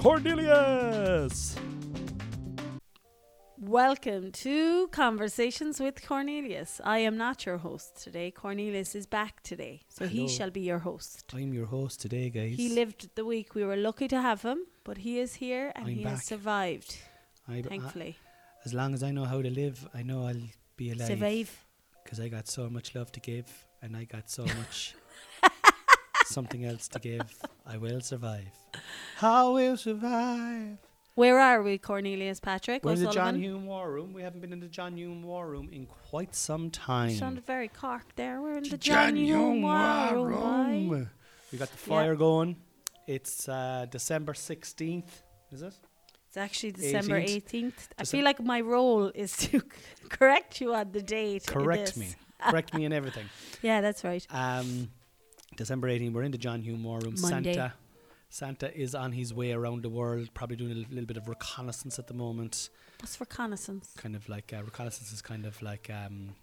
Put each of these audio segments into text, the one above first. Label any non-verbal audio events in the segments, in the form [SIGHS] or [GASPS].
Cornelius. Welcome to Conversations with Cornelius. I am not your host today. Cornelius is back today, so he shall be your host. I'm your host today, guys. He lived the week. We were lucky to have him, but he is here and I'm he back. has survived, I, uh, thankfully. I- as long as I know how to live, I know I'll be alive. Survive. Because I got so much love to give, and I got so [LAUGHS] much something else to give. I will survive. How will survive? Where are we, Cornelius Patrick? We're in the John O'Sullivan? Hume War Room. We haven't been in the John Hume War Room in quite some time. Sounded very Cork there. We're in the, The John Hume War Room. boy. We got the Yeah. fire going. It's uh, December 16th, is it? It's actually December 18th. 18th. I Decem- feel like my role is to [LAUGHS] correct you on the date. Correct me. [LAUGHS] Correct me in everything. Yeah, that's right. Um, December 18th, we're in the John Hume War Room. Monday. Santa. Santa is on his way around the world, probably doing a little bit of reconnaissance at the moment. What's reconnaissance? Kind of like uh, reconnaissance is kind of like um,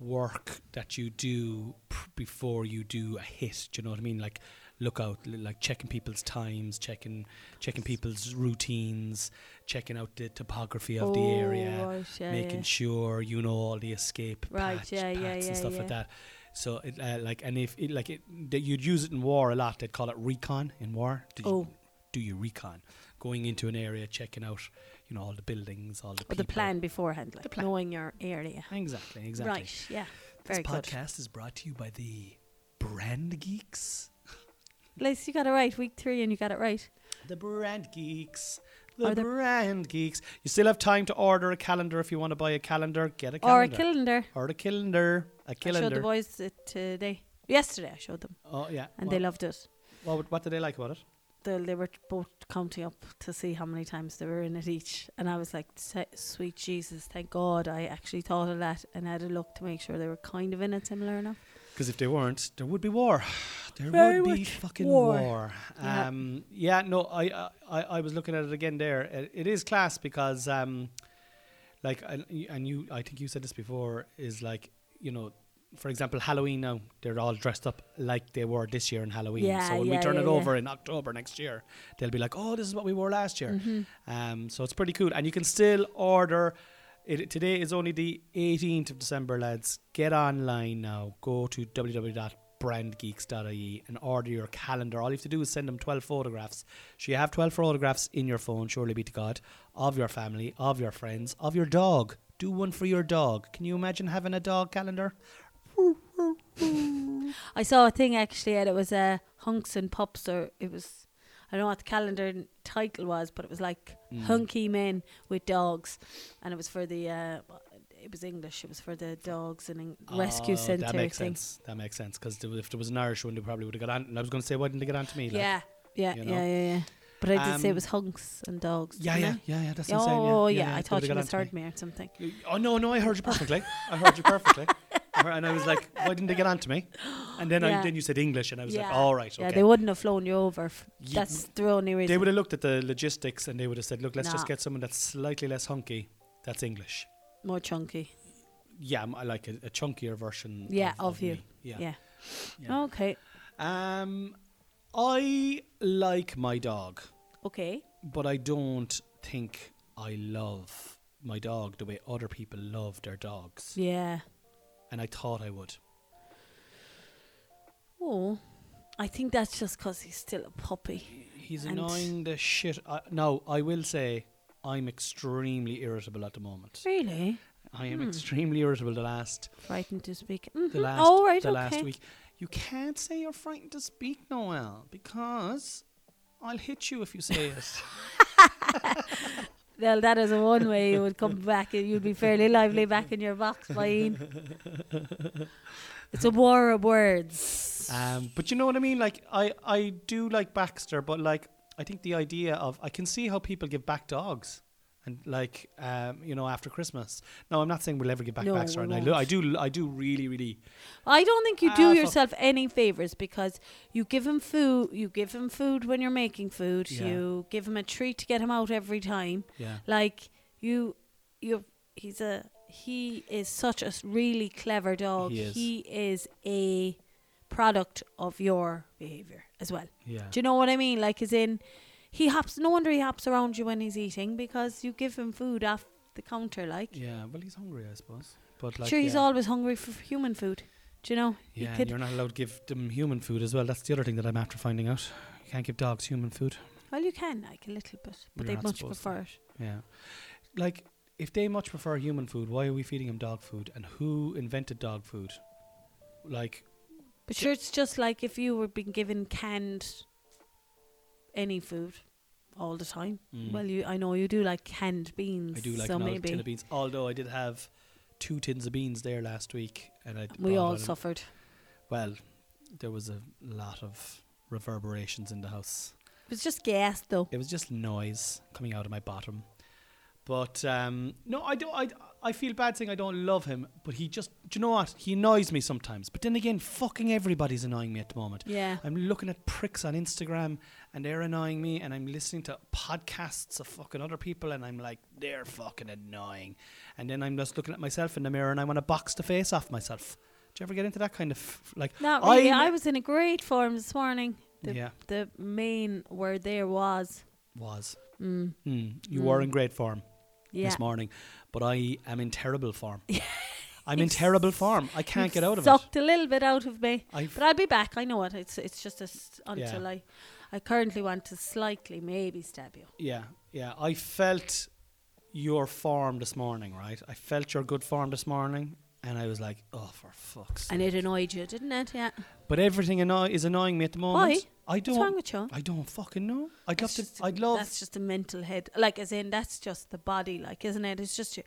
work that you do pr- before you do a hit. Do you know what I mean? Like look out, li- like checking people's times, checking checking people's routines, checking out the topography of the area, Oh, right, yeah, making yeah. sure you know all the escape Right, patch, yeah, paths and stuff like that. So it uh, like and if it like it that you'd use it in war a lot. They'd call it recon in war. Did Oh. you do your recon, going into an area, checking out, you know, all the buildings, all the Or the plan beforehand, like plan. knowing your area. Exactly, exactly. Right, yeah. Very this good. podcast is brought to you by the Brand Geeks. [LAUGHS] Liz, you got it right. Week three and you got it right. The Brand Geeks. The the- Brand Geeks. You still have time to order a calendar if you want to buy a calendar. Get a calendar. Or a calendar. calendar. Or a calendar. A I showed the boys it today. Yesterday I showed them Oh yeah. and they loved it. what, what did they like about it? They, they were both counting up to see how many times they were in it each. And I was like, sweet Jesus, thank God I actually thought of that and had a look to make sure they were kind of in it similar enough. Because if they weren't, there would be war. There Very would be fucking war. war. Yeah. Um, yeah. no, I, I I I was looking at it again there. It, it is class because, um, like, and and you, I think you said this before, is like, you know, for example, Halloween now they're all dressed up like they were this year in Halloween. Yeah, so when yeah, we turn yeah, it over in October next year, they'll be like, oh, this is what we wore last year. Mm-hmm. Um, so it's pretty cool, and you can still order. It, today is only the 18th of December, lads. Get online now. Go to www.brandgeeks.ie and order your calendar. All you have to do is send them 12 photographs. So you have 12 photographs in your phone, surely be to God, of your family, of your friends, of your dog. Do one for your dog. Can you imagine having a dog calendar? I saw a thing actually, and it was a hunks and pups, or it was. I don't know what the calendar title was, but it was like Mm. hunky men with dogs, and it was for the. Uh, it was English. It was for the dogs and in rescue Oh, centre That makes thing. sense. That makes sense. Because if there was an Irish one, they probably would have got on. And I was going to say, why didn't they get on to me? Like, Yeah, yeah, you yeah, yeah, yeah. But I did say it Um, was hunks and dogs. Yeah, yeah, yeah, yeah. That's saying. Oh, yeah, yeah. yeah, I they thought you misheard onto me or something. Oh no, no, I heard you perfectly. I heard you perfectly. And I was like, why didn't they get on to me? And then I, then you said English, and I was like, Yeah. all right, Yeah, they wouldn't have flown you over. F- Ye- That's the only reason. They would have looked at the logistics and they would have said, look, let's just get someone that's slightly less hunky. That's English. more chunky. Yeah, I like a, a chunkier version. Yeah, of, of you. me. Yeah. Yeah. yeah. Okay. Um, I like my dog, Okay. but I don't think I love my dog the way other people love their dogs. Yeah. And I thought I would. Oh, I think that's just because he's still a puppy. He's And- annoying the shit. I, no, I will say I'm extremely irritable at the moment. Really? I am Hmm. extremely irritable the last Frightened to speak. Mhm. the last oh, right, the okay. last week. You can't say you're frightened to speak, Noel, because I'll hit you if you say it. [LAUGHS] Well, that is a one way you would come back and you'd be fairly lively back in your box, fine. It's a war of words. um, but you know what I mean? Like I, I do like Baxter, but like I think the idea of I can see how people give back dogs. And like um, you know, after Christmas. No, I'm not saying we'll ever get back No, we right? I, lo- I do, I do really, really. I don't think you Ah, do yourself any favors because you give him food. You give him food when you're making food. Yeah. You give him a treat to get him out every time. Yeah, Like you, you. He's a. He is such a really clever dog. He is. is a product of your behavior as well. yeah. Do you know what I mean? Like, as in, he hops. No wonder he hops around you when he's eating because you give him food off the counter. Like, Yeah, well, he's hungry, I suppose. But like, sure, he's yeah. always hungry for human food. Do you know? Yeah, and you're not allowed to give them human food as well. That's the other thing that I'm after finding out. You can't give dogs human food. Well, you can like a little bit, but they much prefer it. Yeah, like if they much prefer human food, why are we feeding them dog food? And who invented dog food? Like, But sure, it's just like if you were being given canned any food all the time. mm, Well, you I know you do like canned beans. I do like so an maybe tin of beans. Although I did have two tins of beans there last week, and I we all suffered. Well, there was a lot of reverberations in the house. It was just gas though. It was just noise coming out of my bottom. But um, no, I don't. I, I feel bad saying I don't love him, but he just. Do you know what? He annoys me sometimes. But then again, fucking everybody's annoying me at the moment. Yeah. I'm looking at pricks on Instagram, and they're annoying me, and I'm listening to podcasts of fucking other people, and I'm like, they're fucking annoying. And then I'm just looking at myself in the mirror, and I want to box the face off myself. Do you ever get into that kind of like? Not really. I- I was in a great form this morning. The yeah, the main word there was was. mm, Mm, you were Mm. in great form. Yeah. this morning, but I am in terrible form. [LAUGHS] I'm in terrible form. I can't get out of it. Sucked a little bit out of me. I've, But I'll be back. I know it. It's it's just a s Yeah. until I I currently want to slightly maybe stab you. yeah, yeah. I felt your form this morning, right? I felt your good form this morning, and I was like, oh, for fuck's And it annoyed you, didn't it? Yeah. But everything anno- is annoying me at the moment. Why? I don't. What's wrong with you? I don't fucking know. I'd love to. I'd love. That's just a mental head. Like as in that's just the body, like isn't it? It's just you.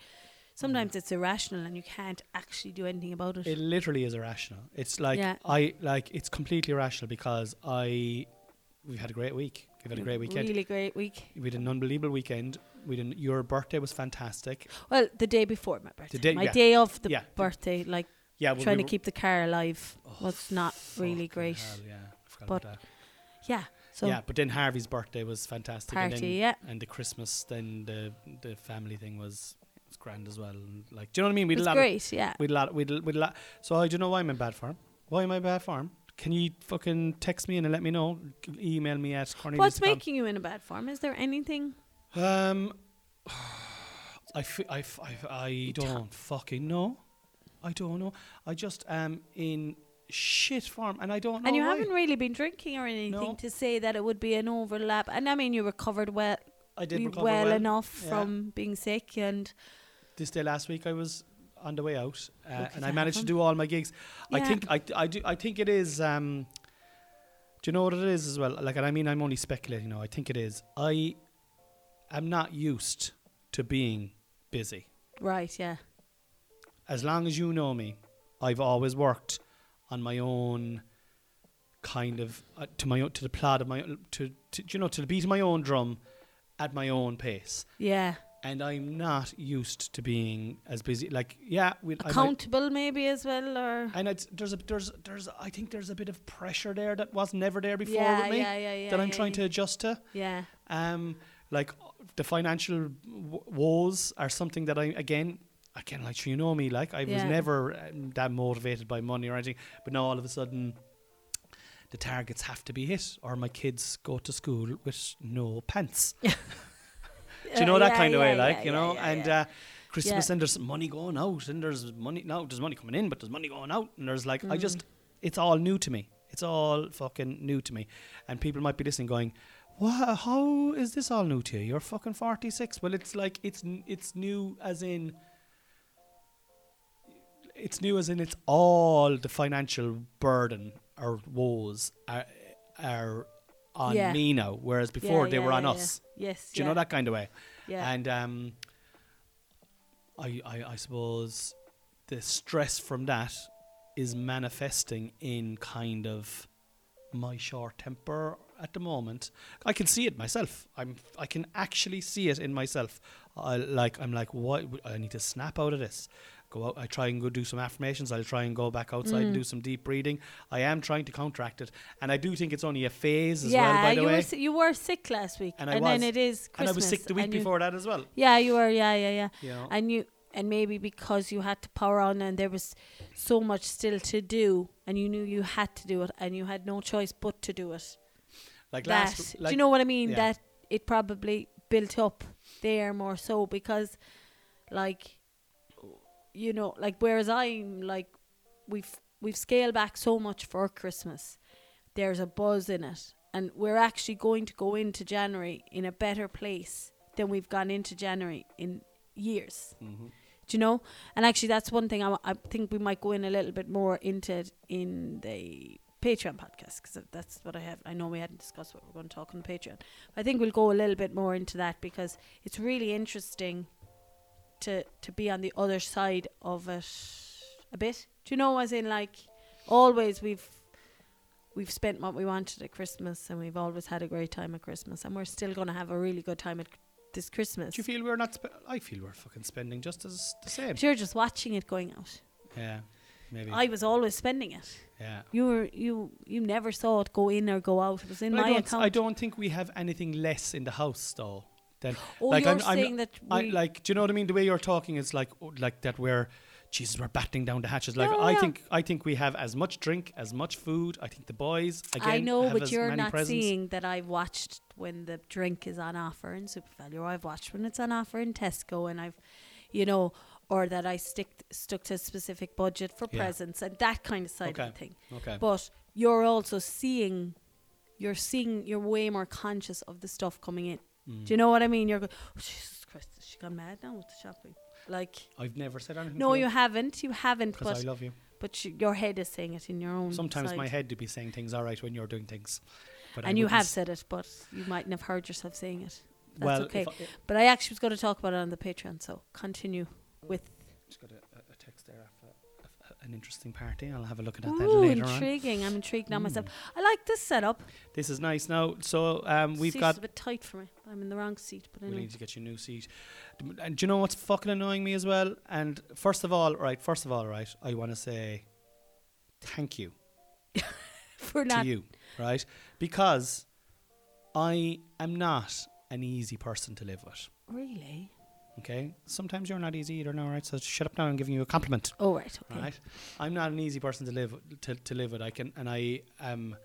Sometimes it's irrational and you can't actually do anything about it. It literally is irrational. It's like Yeah. I like it's completely irrational because I we've had a great week. We've had a great weekend. Really great week. We had an unbelievable weekend. We did your birthday was fantastic. Well, the day before my birthday. day- my yeah. day of the Yeah. birthday, like Yeah, well, trying we to keep the car alive Oh, was not really great. hell, yeah, I forgot But about that. Yeah. So yeah, but then Harvey's birthday was fantastic. and, then, yeah. and the Christmas, then the the family thing was was grand as well. And like, do you know what I mean? We It was a lot. great, yeah. Of, we had a lot. We had, we had a lot. So I do you know why I'm in bad form. Why am I in bad form? Can you fucking text me and let me know? Email me at Cornelius. What's making you in a bad form? Is there anything? Um, I, f- I, f- I, f- I don't fucking know. I don't know. I just am in shit form, and I don't know. and you why. haven't really been drinking or anything No. to say that it would be an overlap. And I mean, you recovered well, I did recover well, well, enough yeah. from being sick, and this day last week I was on the way out uh, and I managed to do all my gigs. I think I, I do I think it is um do you know what it is as well? Like and I mean I'm only speculating now. I think it is. I am not used to being busy. right, yeah, As long as you know me, I've always worked on my own kind of uh, to my own, to the plot of my to, to you know to the beat of my own drum at my own pace. yeah. And I'm not used to being as busy. Like, yeah, we, Accountable maybe as well, or And it's, there's a there's there's I think there's a bit of pressure there that was never there before yeah, with me yeah, yeah, that I'm trying to adjust to. Yeah, Um, like the financial w- woes are something that I again. Again, like you know me, like I was never um, that motivated by money or anything, but now all of a sudden, the targets have to be hit, or my kids go to school with no pants. [LAUGHS] Do you know Uh, that yeah, kind of way, like yeah, you know? yeah, and yeah. Uh, Christmas Yeah. and there's money going out, and there's money now. There's money coming in, but there's money going out, and there's like I Mm. just it's all new to me. It's all fucking new to me, and people might be listening, going, "What? How is this all new to you? You're fucking 46." Well, it's like it's n- it's new as in. It's new as in it's all the financial burden or woes are, are on Yeah. me now, whereas before Yeah, they yeah, were on us. Yes, Do you know that kind of way? Yeah, And um, I, I, I suppose the stress from that is manifesting in kind of my short temper at the moment. I can see it myself. I'm I can actually see it in myself. I like I'm like what I need to snap out of this. Go out. I try and go do some affirmations. I'll try and go back outside and Mm. do some deep breathing. I am trying to counteract it, and I do think it's only a phase as yeah, well. By the you way, were si- you were sick last week, And and, then it is Christmas. and I was sick the week before that as well. Yeah, you were. Yeah, yeah, yeah. You know, And you and maybe because you had to power on and there was so much still to do, and you knew you had to do it, and you had no choice but to do it. like that last. do you know what I mean? yeah. That it probably built up there more so because, like, you know, like whereas I'm like, we've we've scaled back so much for Christmas. There's a buzz in it, and we're actually going to go into January in a better place than we've gone into January in years. Mhm. Do you know? And actually, that's one thing I, I think we might go in a little bit more into it in the Patreon podcast because that's what I have. I know we hadn't discussed what we're going to talk on the Patreon. But I think we'll go a little bit more into that because it's really interesting to to be on the other side of it a bit. Do you know? As in, like, always we've we've spent what we wanted at Christmas, and we've always had a great time at Christmas, and we're still going to have a really good time at this Christmas. Do you feel we're not? Spe- I feel we're fucking spending just as the same. But you're just watching it going out. Yeah, maybe. I was always spending it. yeah. You were you you never saw it go in or go out. It was in But my don't, account. I don't think we have anything less in the house though. Than oh, like, you're I'm- I'm- saying that I like. Do you know what I mean? The way you're talking is like oh, like that. Where Jesus, we're batting down the hatches. Like No, I yeah. think I think we have as much drink, as much food. I think the boys again. I know, but you're not presents. seeing that I've watched when the drink is on offer in SuperValu, or I've watched when it's on offer in Tesco, and I've, you know, or that I stick stuck to a specific budget for Yeah. presents and that kind of side Okay. of the thing. Okay. But you're also seeing, you're seeing, you're way more conscious of the stuff coming in. Mm. Do you know what I mean? You're going, oh, Jesus Christ, has she gone mad now with the shopping? Like, I've never said anything. no, you haven't. You haven't. Because I love you. but you, your head is saying it in your own. Sometimes side. my head do be saying things all right when you're doing things. But I and you have s- said it, but you mightn't have heard yourself saying it. That's well, okay. I, But I actually was going to talk about it on the Patreon, so continue with. just got a, a- a text there after a- a- an interesting party. I'll have a look at that Ooh, later on. intriguing! I'm intrigued now myself. Mm. I like this setup. This is nice. Now, so um, we've Seat's got a bit tight for me. I'm in the wrong seat, but We anyway. need to get you a new seat. And do you know what's fucking annoying me as well? And first of all, right, first of all, right, I want to say thank you [LAUGHS] For to not you, right? Because I am not an easy person to live with. really. Okay? Sometimes you're not easy either now, right? So shut up now I'm giving you a compliment. Oh right, okay. Right? I'm not an easy person to live to, to live with. I can and I am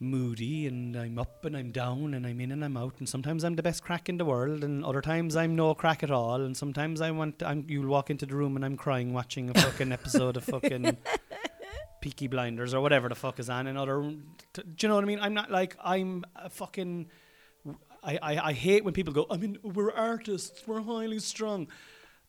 moody and I'm up and I'm down and I'm in and I'm out and sometimes I'm the best crack in the world and other times I'm no crack at all and sometimes I want I'm you'll walk into the room and I'm crying watching a fucking episode of fucking [LAUGHS] Peaky Blinders or whatever the fuck is on and other t- do you know what I mean? I'm not like I'm a fucking I, I, I hate when people go, I mean, we're artists, we're highly strung.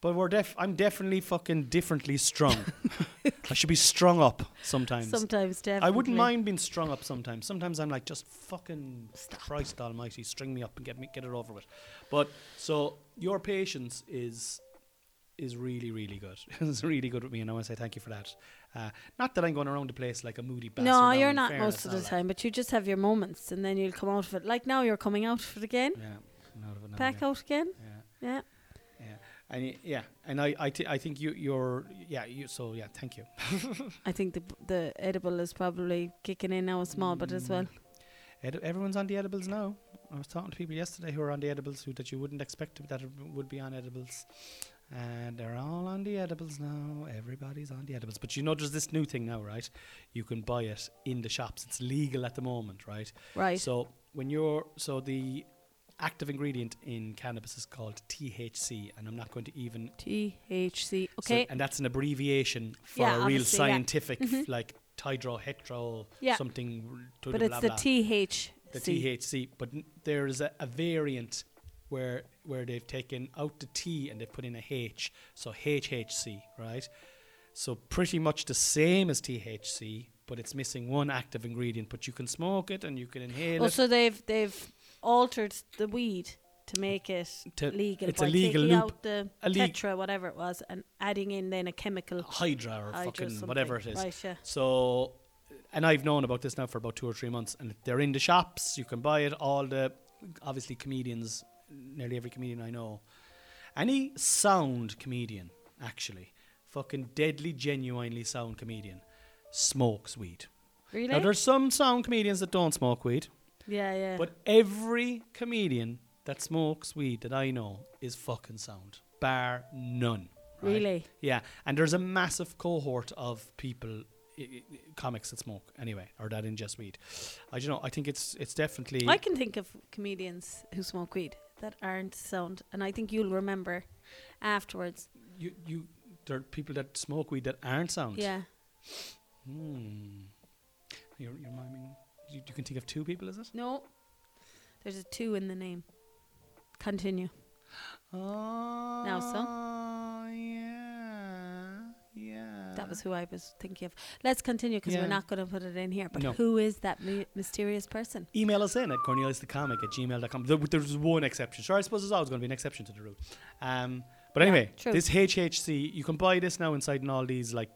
But we're def I'm definitely fucking differently strung. [LAUGHS] I should be strung up sometimes. Sometimes definitely. I wouldn't mind being strung up sometimes. Sometimes I'm like, just fucking Christ Almighty, string me up and get me get it over with. But so your patience is is really really good. [LAUGHS] it's really good with me, and I want to say thank you for that. Uh, not that I'm going around the place like a moody bastard. No, you're not most of the like- time, but you just have your moments, and then you'll come out of it. Like now, you're coming out of it again. Yeah, out of it now, Back out again. Yeah. Yeah. Yeah, and y- yeah, and I, I, I think you, you're, yeah, you. So yeah, thank you. [LAUGHS] I think the the edible is probably kicking in now, small, but as well. Mm. Everyone's on the edibles now. I was talking to people yesterday who are on the edibles who that you wouldn't expect to, that would be on edibles, and they're all on the edibles now. Everybody's on the edibles, but you know there's this new thing now, right? You can buy it in the shops. It's legal at the moment, right? Right. So when you're so the active ingredient in cannabis is called THC, and I'm not going to even THC. so- Okay. and that's an abbreviation for Yeah, a real obviously, yeah. scientific, Mhm. like tetrohetero Yeah. something. but it's blah, the blah. THC. the THC. But n- there's a, a variant where where they've taken out the T and they've put in a H, so HHC, right? So pretty much the same as THC, but it's missing one active ingredient. But you can smoke it and you can inhale Oh, it. so they've they've altered the weed to make it To- legal it's by a legal taking loop- out the a tetra, whatever it was, and adding in then a chemical. Hydra or hydra fucking something. whatever it is. Right. Yeah. So, and I've known about this now for about two or three months, and they're in the shops. You can buy it. All the obviously comedians, nearly every comedian I know, any sound comedian actually, fucking deadly, genuinely sound comedian, smokes weed. Really? Now there's some sound comedians that don't smoke weed, yeah, yeah. but every comedian that smokes weed that I know is fucking sound, bar none. right? really? Yeah, and there's a massive cohort of people, i- i- comics that smoke anyway, or that ingest weed. I don't know. I think it's it's definitely. I can think of comedians who smoke weed that aren't sound, and I think you'll remember afterwards. you you there are people that smoke weed that aren't sound. Yeah. Hmm. You're you're miming. You, you can think of two people, is it? No. There's a two in the name. Continue. Oh. Now so? Yeah. Yeah. That was who I was thinking of. Let's continue because Yeah. we're not going to put it in here. But No. who is that my- mysterious person? Email us in at corneliusthecomic at gmail.com. There, there's one exception. Sure, I suppose there's always going to be an exception to the rule. Um, but anyway, true. this HHC, you can buy this now inside in all these like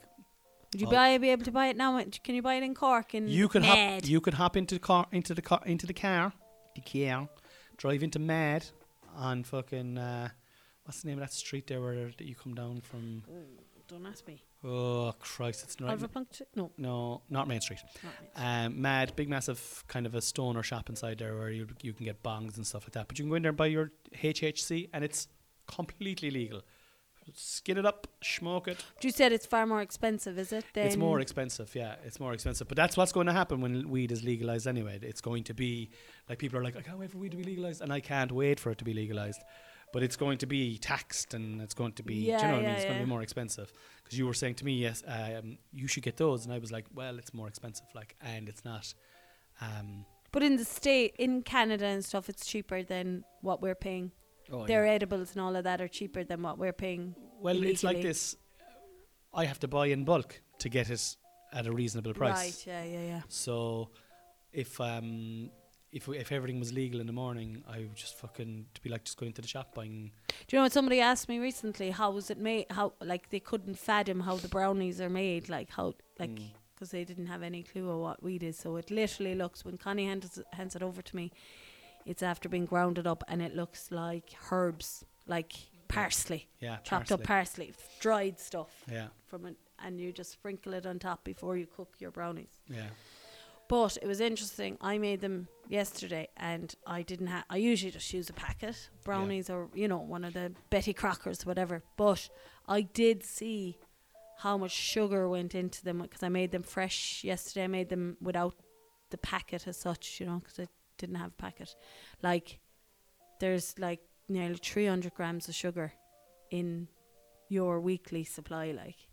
Would you Oh. buy, be able to buy it now? Can you buy it in Cork? In you could Med? hop you could hop into the car into the car into the car the car drive into Mad on fucking uh, what's the name of that street there where you come down from Don't ask me. oh Christ it's not Puncture? No. no not Main Street Not me. um, Mad big massive kind of a stoner shop inside there where you you can get bongs and stuff like that but you can go in there and buy your HHC and it's completely legal skin it up smoke it But you said it's far more expensive, is it? Than it's more expensive, yeah. It's more expensive, but that's what's going to happen when weed is legalized anyway. It's going to be like people are like, I can't wait for weed to be legalized, and I can't wait for it to be legalized. But it's going to be taxed, and it's going to be, do you know what I mean? It's going to be more expensive because you were saying to me, yes, um, you should get those, and I was like, well, it's more expensive, like, and it's not. Um, But in the state, in Canada and stuff, it's cheaper than what we're paying. oh, Their yeah. edibles and all of that are cheaper than what we're paying. well, it's like this. I have to buy in bulk to get it at a reasonable price. Right, yeah, yeah, yeah. So if um if we, if everything was legal in the morning, I would just fucking to be like just going to the shop buying. Do you know what somebody asked me recently? How was it made? How like they couldn't fathom how the brownies are made? Like how like Mm. because they didn't have any clue of what weed is. So it literally looks when Connie hands it, hands it over to me, it's after being grounded up and it looks like herbs, like parsley, Yeah, chopped parsley. up parsley, dried stuff Yeah, from it, and you just sprinkle it on top before you cook your brownies. yeah. But it was interesting. I made them yesterday, and I didn't have. I usually just use a packet brownies or you know one of the Betty Crockers, whatever. But I did see how much sugar went into them because I made them fresh yesterday. I made them without the packet as such, you know, because I didn't have a packet. Like there's like nearly 300 grams of sugar in your weekly supply, like.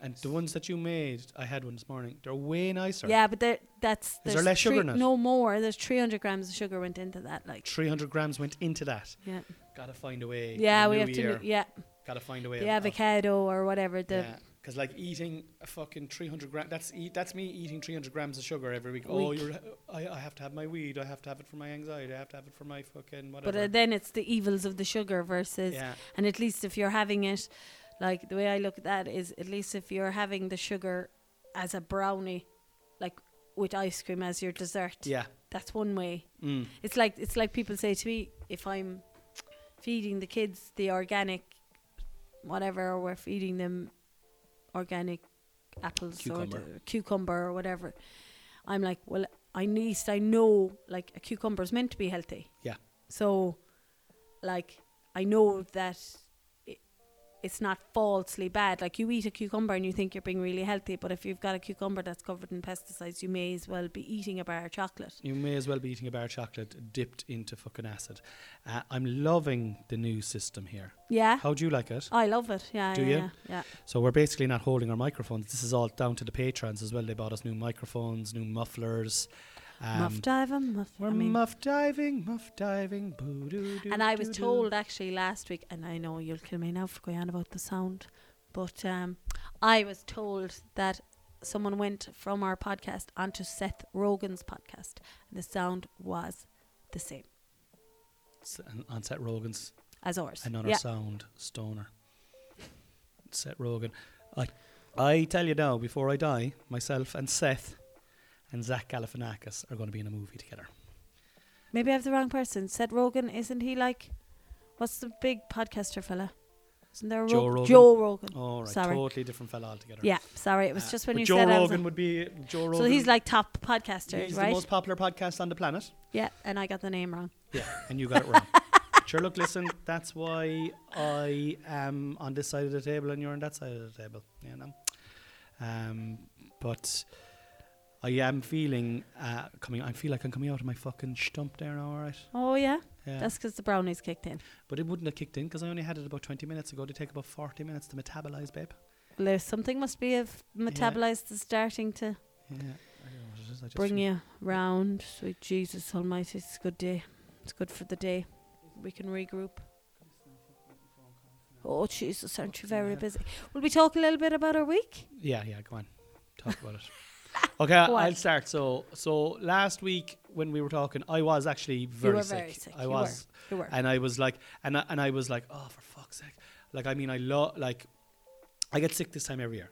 And the ones that you made, I had one this morning. They're way nicer. Yeah, but there, that's Is there there's less sugar in it? No more. There's 300 grams of sugar went into that, like. Three hundred grams went into that. Yeah. Gotta find a way. Yeah, we have year, to. Yeah, Gotta find a way. the of- of- avocado or whatever. The yeah, because like eating a fucking three hundred grams. That's eat. That's me eating three hundred grams of sugar every week. Oh, you're. I, I have to have my weed. I have to have it for my anxiety. I have to have it for my fucking whatever. but uh, then it's the evils of the sugar versus. yeah. And at least if you're having it, like the way I look at that is, at least if you're having the sugar as a brownie, like with ice cream as your dessert, Yeah. that's one way. Mm. It's like it's like people say to me, if I'm feeding the kids the organic, whatever, or we're feeding them organic apples Cucumber. or cucumber or whatever, I'm like, well, at least I know like a cucumber is meant to be healthy. Yeah. So, like, I know that. It's not falsely bad. Like you eat a cucumber and you think you're being really healthy, but if you've got a cucumber that's covered in pesticides, you may as well be eating a bar of chocolate. You may as well be eating a bar of chocolate dipped into fucking acid. Uh, I'm loving the new system here. Yeah. How do you like it? I love it. Yeah. Do yeah, you? Yeah. yeah. So we're basically not holding our microphones. This is all down to the patrons as well. They bought us new microphones, new mufflers. Um, muff diving, muff. We're I mean, muff diving, muff diving. boo doo doo and I was told actually last week, and I know you'll kill me now for going on about the sound, but um, I was told that someone went from our podcast onto Seth Rogen's podcast, and the sound was the same S- on Seth Rogen's as ours. another yeah. sound stoner. Seth Rogen. I, I tell you now, before I die, myself and Seth and Zach Galifianakis are going to be in a movie together. Maybe I have the wrong person. Seth Rogen, isn't he like? What's the big podcaster fella? Isn't there a Joe Rogan. Joe Rogan. Oh, right. Sorry. Totally different fella altogether. Yeah, sorry, it was Uh, just when you Joe said Rogan would be Joe Rogan. So he's like top podcaster, he's right? the most popular podcast on the planet. yeah, and I got the name wrong. Yeah, and you got it wrong. [LAUGHS] sure, look, listen, that's why I am on this side of the table and you're on that side of the table, you know. Um, but I am feeling uh, coming. I feel like I'm coming out of my fucking stump there now, all right? Oh yeah, Yeah. that's because the brownies kicked in. but it wouldn't have kicked in because I only had it about 20 minutes ago. They take about 40 minutes to metabolize, babe. Well, there's something must be have metabolized is starting to Yeah. I don't know what it is. I just bring you round. Sweet Jesus Almighty, it's a good day. It's good for the day. We can regroup. Oh Jesus, aren't you very busy? Will we talk a little bit about our week? Yeah, yeah, go on. Talk about it. [LAUGHS] [LAUGHS] Okay, what? I'll start. So, so last week when we were talking, I was actually very were sick. very sick, I you was, You were. and I was like, and I, and I was like, oh, for fuck's sake! Like, I mean, I love like, I get sick this time every year.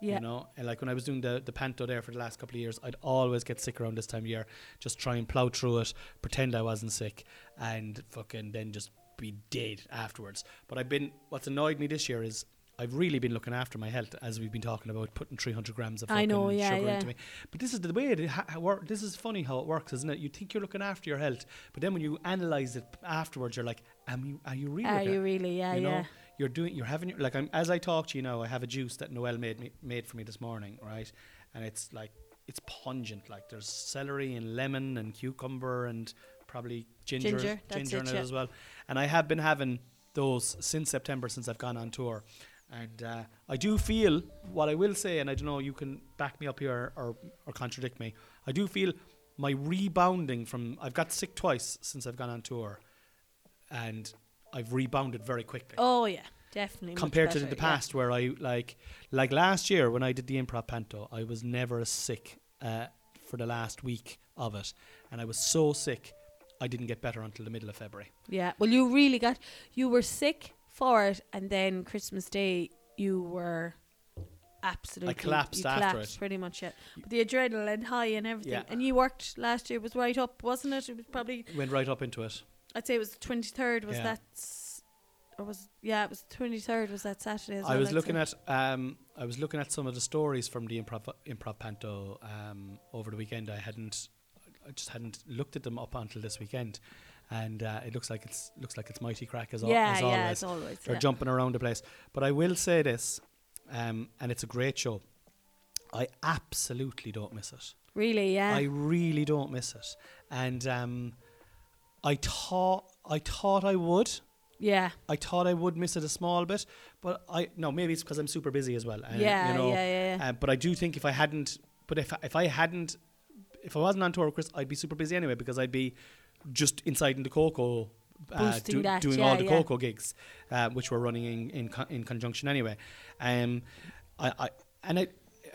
yeah. You know, and like when I was doing the the panto there for the last couple of years, I'd always get sick around this time of year. Just try and plow through it, pretend I wasn't sick, and fucking then just be dead afterwards. But I've been what's annoyed me this year is I've really been looking after my health as we've been talking about putting 300 grams of I know, yeah, sugar yeah. into me. But this is the way it ha- work. This is funny how it works, isn't it? You think you're looking after your health, but then when you analyze it afterwards, you're like, am you are you really? Are you really? Yeah, you know, yeah. you're doing, you're having, your, like, I'm as I talk to you now, I have a juice that Noel made me made for me this morning, right? And it's like, it's pungent. Like, there's celery and lemon and cucumber and probably ginger, Ginger, ginger it, in it yeah. as well. And I have been having those since September, since I've gone on tour. And uh, I do feel what I will say, and I don't know, you can back me up here or, or contradict me. I do feel my rebounding from I've got sick twice since I've gone on tour, and I've rebounded very quickly Oh yeah, definitely. compared to better, the yeah. past where I like like last year when I did the improv panto, I was never as sick uh, for the last week of it, and I was so sick I didn't get better until the middle of February. Yeah. Well, you really got. You were sick for it, and then Christmas Day you were absolutely. collapsed you after collapsed it. Pretty much, yeah. But the adrenaline high and everything, Yeah. and you worked last year was right up, wasn't it? It was probably. Went right up into it. I'd say it was the twenty third. Was Yeah. that? s- Or was yeah, it was twenty third. Was that Saturday? As I well, was looking at um, I was looking at some of the stories from the improv improv panto um, over the weekend. I hadn't, I just hadn't looked at them up until this weekend, and uh, it looks like it's looks like it's mighty crack as, al- Yeah, as yeah, always. as always. They're yeah. jumping around the place. But I will say this, um, and it's a great show. I absolutely don't miss it. Really, yeah. I really don't miss it. And um, I thought I thought I would. yeah. I thought I would miss it a small bit, but I no maybe it's because I'm super busy as well. And, yeah, you know, yeah, yeah, yeah. uh, but I do think if I hadn't, but if if I hadn't, if I wasn't on tour, with Chris, I'd be super busy anyway because I'd be just inside in the Coco. Uh, Boosting that, doing yeah, all the yeah. Coco gigs, uh, which we're running in in, in conjunction anyway. Um, I, I and I,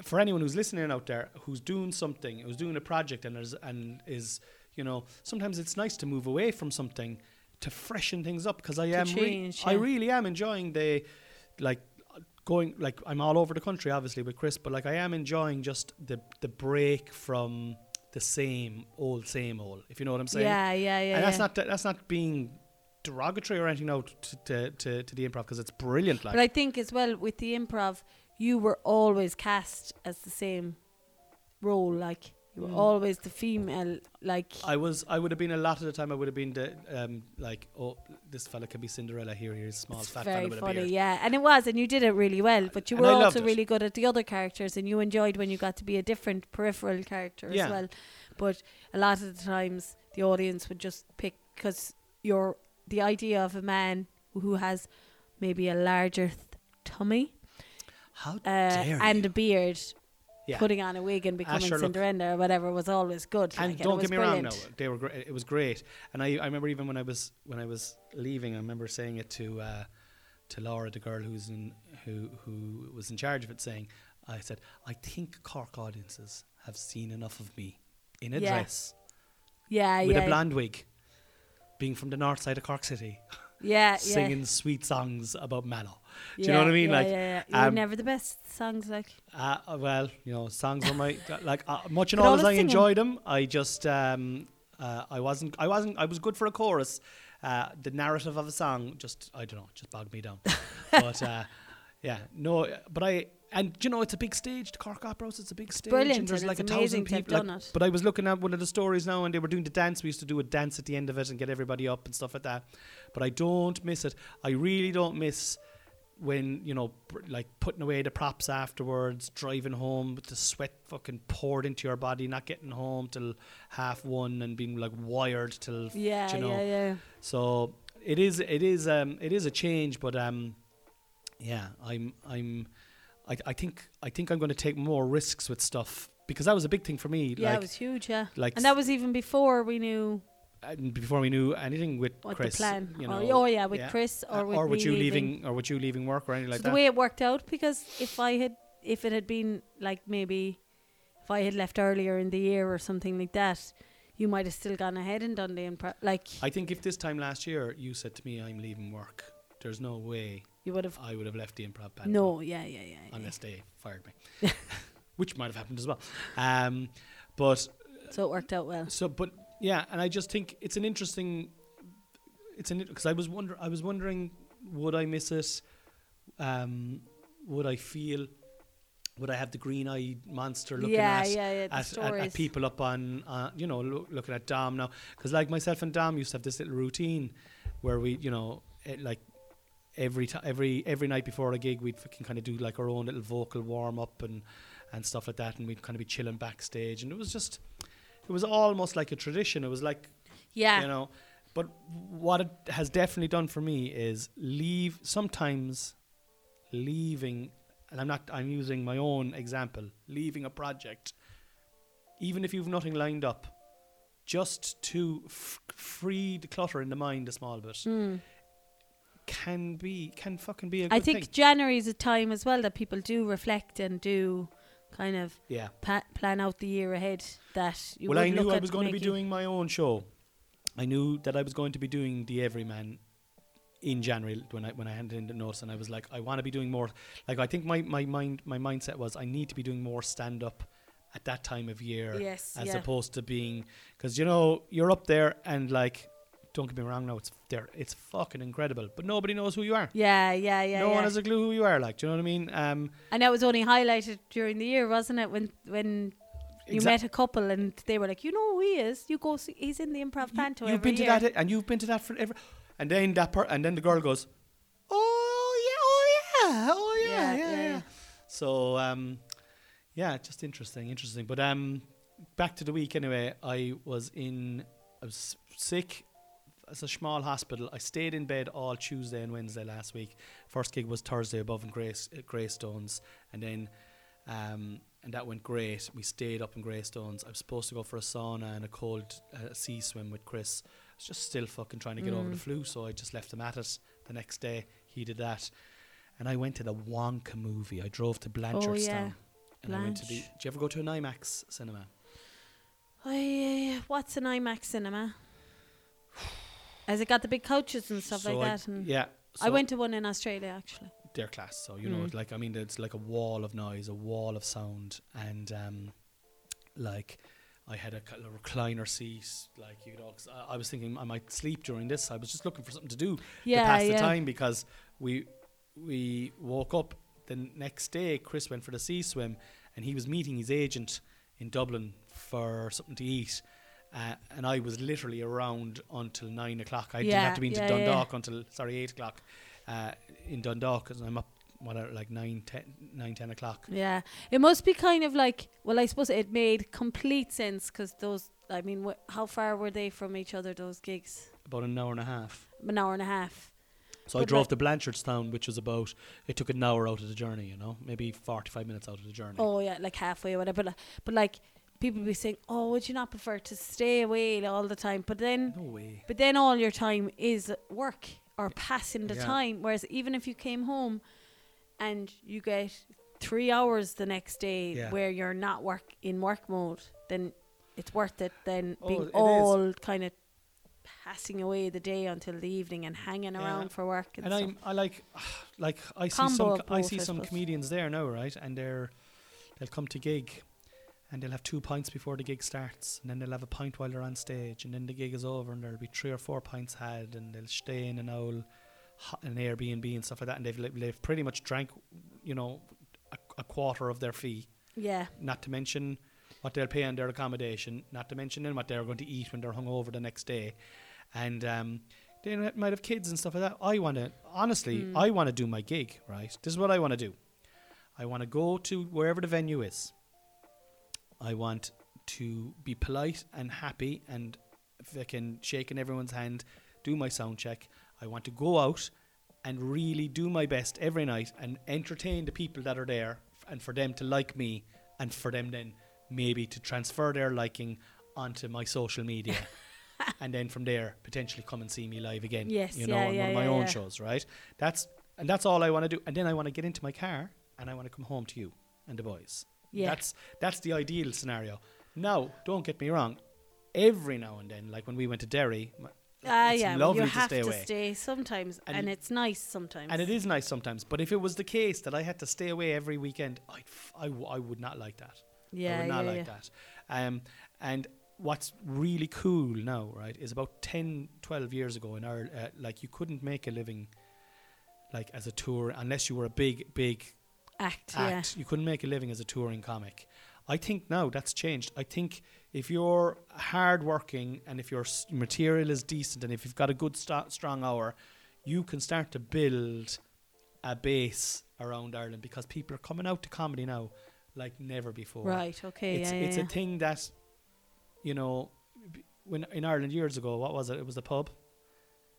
for anyone who's listening out there who's doing something, who's doing a project, and is and is you know sometimes it's nice to move away from something to freshen things up because I am re- change, I really am enjoying the like going like I'm all over the country obviously with Chris, but like I am enjoying just the the break from the same old same old. If you know what I'm saying. yeah, yeah, yeah. and that's yeah. not that's not being derogatory or anything now to to, to, to the improv because it's brilliant. Like But I think as well with the improv, you were always cast as the same role. Like you were Mm. always the female. Like I was I would have been a lot of the time I would have been the um like oh this fella can be Cinderella here here's a small it's fat very fella with a funny, beard. yeah. And it was, and you did it really well. But you And were I also really good at the other characters, and you enjoyed when you got to be a different peripheral character Yeah. as well. But a lot of the times, the audience would just pick because you're the idea of a man who has maybe a larger th- tummy How uh, dare and a beard. Yeah. Putting on a wig and becoming sure, look. Cinderella or whatever was always good. and like, don't was get me brilliant. wrong, no, they were great. It was great, and I, I remember even when I was when I was leaving, I remember saying it to uh, to Laura, the girl who's in who who was in charge of it, saying, I said, I think Cork audiences have seen enough of me in a Yeah. dress Yeah, with yeah. a blonde wig, being from the north side of Cork City, [LAUGHS] Yeah, yeah. singing sweet songs about Mallow. yeah, you know what I mean? Yeah, Like, yeah, yeah. You were um, never the best songs, like. Uh, well, you know, songs were my [LAUGHS] like uh, much and all all as I singing. enjoyed them. I just um, uh, I wasn't I wasn't I was good for a chorus. Uh, the narrative of a song just I don't know just bogged me down. [LAUGHS] but uh, yeah, no, but I and you know it's a big stage. The Cork Opera House. It's a big stage. brilliant and there's and like a thousand people. like- done it. But I was looking at one of the stories now, and they were doing the dance. We used to do a dance at the end of it and get everybody up and stuff like that. But I don't miss it. I really don't miss when you know, br- like putting away the props afterwards, driving home with the sweat fucking poured into your body, not getting home till half one, and being like wired till Yeah, you know. yeah, yeah. So it is, it is, um, it is a change, but um, yeah, I'm, I'm, I, I think, I think I'm going to take more risks with stuff because that was a big thing for me. Yeah, like, it was huge, yeah. like And that was even before we knew before we knew anything with what Chris. the plan. You know, oh yeah, with yeah. Chris or uh, with or with you leaving. leaving, or with you leaving work or anything like so that. the way it worked out, because if I had, if it had been like maybe, if I had left earlier in the year or something like that, you might have still gone ahead and done the improv. Like I think if this time last year you said to me, "I'm leaving work," there's no way you would have. I would have left the improv band. No, yeah, yeah, yeah. yeah. unless they fired me, [LAUGHS] which might have happened as well. Um, but So it worked out well. so, but yeah, and I just think it's an interesting. It's an because I was wonder I was wondering would I miss it? Um, would I feel? Would I have the green-eyed monster looking yeah, at yeah, yeah. At, at, at people up on, uh, you know, loo- looking at Dom now. Because like myself and Dom used to have this little routine where we, you know, it, like every ti every every night before a gig, we'd fucking kind of do like our own little vocal warm up and and stuff like that, and we'd kind of be chilling backstage, and it was just, it was almost like a tradition. It was like, yeah, you know, but what it has definitely done for me is leave sometimes leaving and I'm not I'm using my own example leaving a project even if you've nothing lined up just to f- free the clutter in the mind a small bit Mm. Can be can fucking be a good I think thing January is a time as well that people do reflect and do kind of yeah pa- plan out the year ahead. That you well I knew I was going to be doing my own show I knew that I was going to be doing the Everyman in January when I when I handed in the notes, and I was like, I want to be doing more. Like I think my my mind my mindset was I need to be doing more stand up at that time of year, Yes, as yeah. opposed to being because you know you're up there and like. Don't get me wrong. No, it's there. It's fucking incredible, but nobody knows who you are. Yeah, yeah, yeah. no yeah. one has a clue who you are. Like, do you know what I mean? Um, and that was only highlighted during the year, wasn't it? When when you met a couple and they were like, you know who he is. You go, see, he's in the improv panto you've every been to year. that, and you've been to that for every, and then that part, and then the girl goes, oh yeah, oh yeah, oh yeah, Yeah, yeah, yeah, yeah. yeah. So um, yeah, just interesting, interesting. But um, back to the week anyway. I was in, I was sick. It's a small hospital. I stayed in bed all Tuesday and Wednesday last week. First gig was Thursday above in Grace, uh, Greystones, and then um, and that went great. We stayed up in Greystones. I was supposed to go for a sauna and a cold uh, sea swim with Chris. I was just still fucking trying to get over the Mm. flu, so I just left him at it. The next day, he did that, and I went to the Wonka movie. I drove to Blanchardstown. Oh, yeah. And I went to the. Blanche. Did you ever go to an IMAX cinema? I, uh, what's an IMAX cinema? Has it got the big coaches and stuff So like I- that? And Yeah. I went to one in Australia actually. their class. So you know, Mm. like I mean, it's like a wall of noise, a wall of sound, and um, like I had a, of recliner seat. Like you know, 'cause I, I was thinking I might sleep during this. I was just looking for something to do Yeah, to pass yeah. the time because we we woke up the next day. Chris went for the sea swim, and he was meeting his agent in Dublin for something to eat. Uh, and I was literally around until nine o'clock. I didn't have to be into yeah, yeah. Dundalk until sorry eight o'clock uh, in Dundalk because I'm up what uh, like nine, ten, nine, ten o'clock. Yeah, it must be kind of like. Well, I suppose it made complete sense because those. I mean, wh- how far were they from each other? Those gigs, About an hour and a half. an hour and a half. So I drove like- to Blanchardstown, which was about. It took an hour out of the journey. You know, maybe forty-five minutes out of the journey. Oh yeah, like halfway or whatever. But, but like people be saying, "Oh, would you not prefer to stay away all the time?" But then, No way. but then all your time is work or passing the Yeah. time. Whereas even if you came home and you get three hours the next day Yeah. where you're not work in work mode, then it's worth it. Then Oh, being all kind of passing away the day until the evening and hanging Yeah. around for work and, And. I'm I like [SIGHS] like I see some I see some comedians there now, right? And they're they'll come to gig and they'll have two pints before the gig starts and then they'll have a pint while they're on stage and then the gig is over and there'll be three or four pints had and they'll stay in an old an Airbnb and stuff like that and they've they've pretty much drank you know a, a quarter of their fee yeah, not to mention what they'll pay on their accommodation, not to mention then what they're going to eat when they're hungover the next day, and um, they might have kids and stuff like that. I want to honestly, Mm. I want to do my gig. Right, this is what I want to do. I want to go to wherever the venue is. I want to be polite and happy and fucking shaking everyone's hand, do my sound check. I want to go out and really do my best every night and entertain the people that are there and for them to like me and for them then maybe to transfer their liking onto my social media. [LAUGHS] And then from there potentially come and see me live again Yes, you know yeah, on yeah, one of my yeah, own shows right? That's and that's all I want to do. And then I want to get into my car and I want to come home to you and the boys yeah. that's that's the ideal scenario now don't get me wrong every now and then like when we went to Derry Ah, it's yeah, well, lovely you to have stay to away stay sometimes, And- and, it's nice sometimes. and it is nice sometimes. But if it was the case that I had to stay away every weekend, I'd f- I, w- I would not like that. Yeah, I would not yeah, like yeah. that. Um, and what's really cool now, right, is about 10, 12 years ago in Ireland, uh, like you couldn't make a living like as a tour unless you were a big, big Act, act. You couldn't make a living as a touring comic. I think now that's changed. I think if you're hardworking and if your material is decent and if you've got a good st- strong hour, you can start to build a base around Ireland because people are coming out to comedy now like never before. Right, okay, It's yeah, it's yeah, a thing that you know when in Ireland years ago, what was it? It was the pub.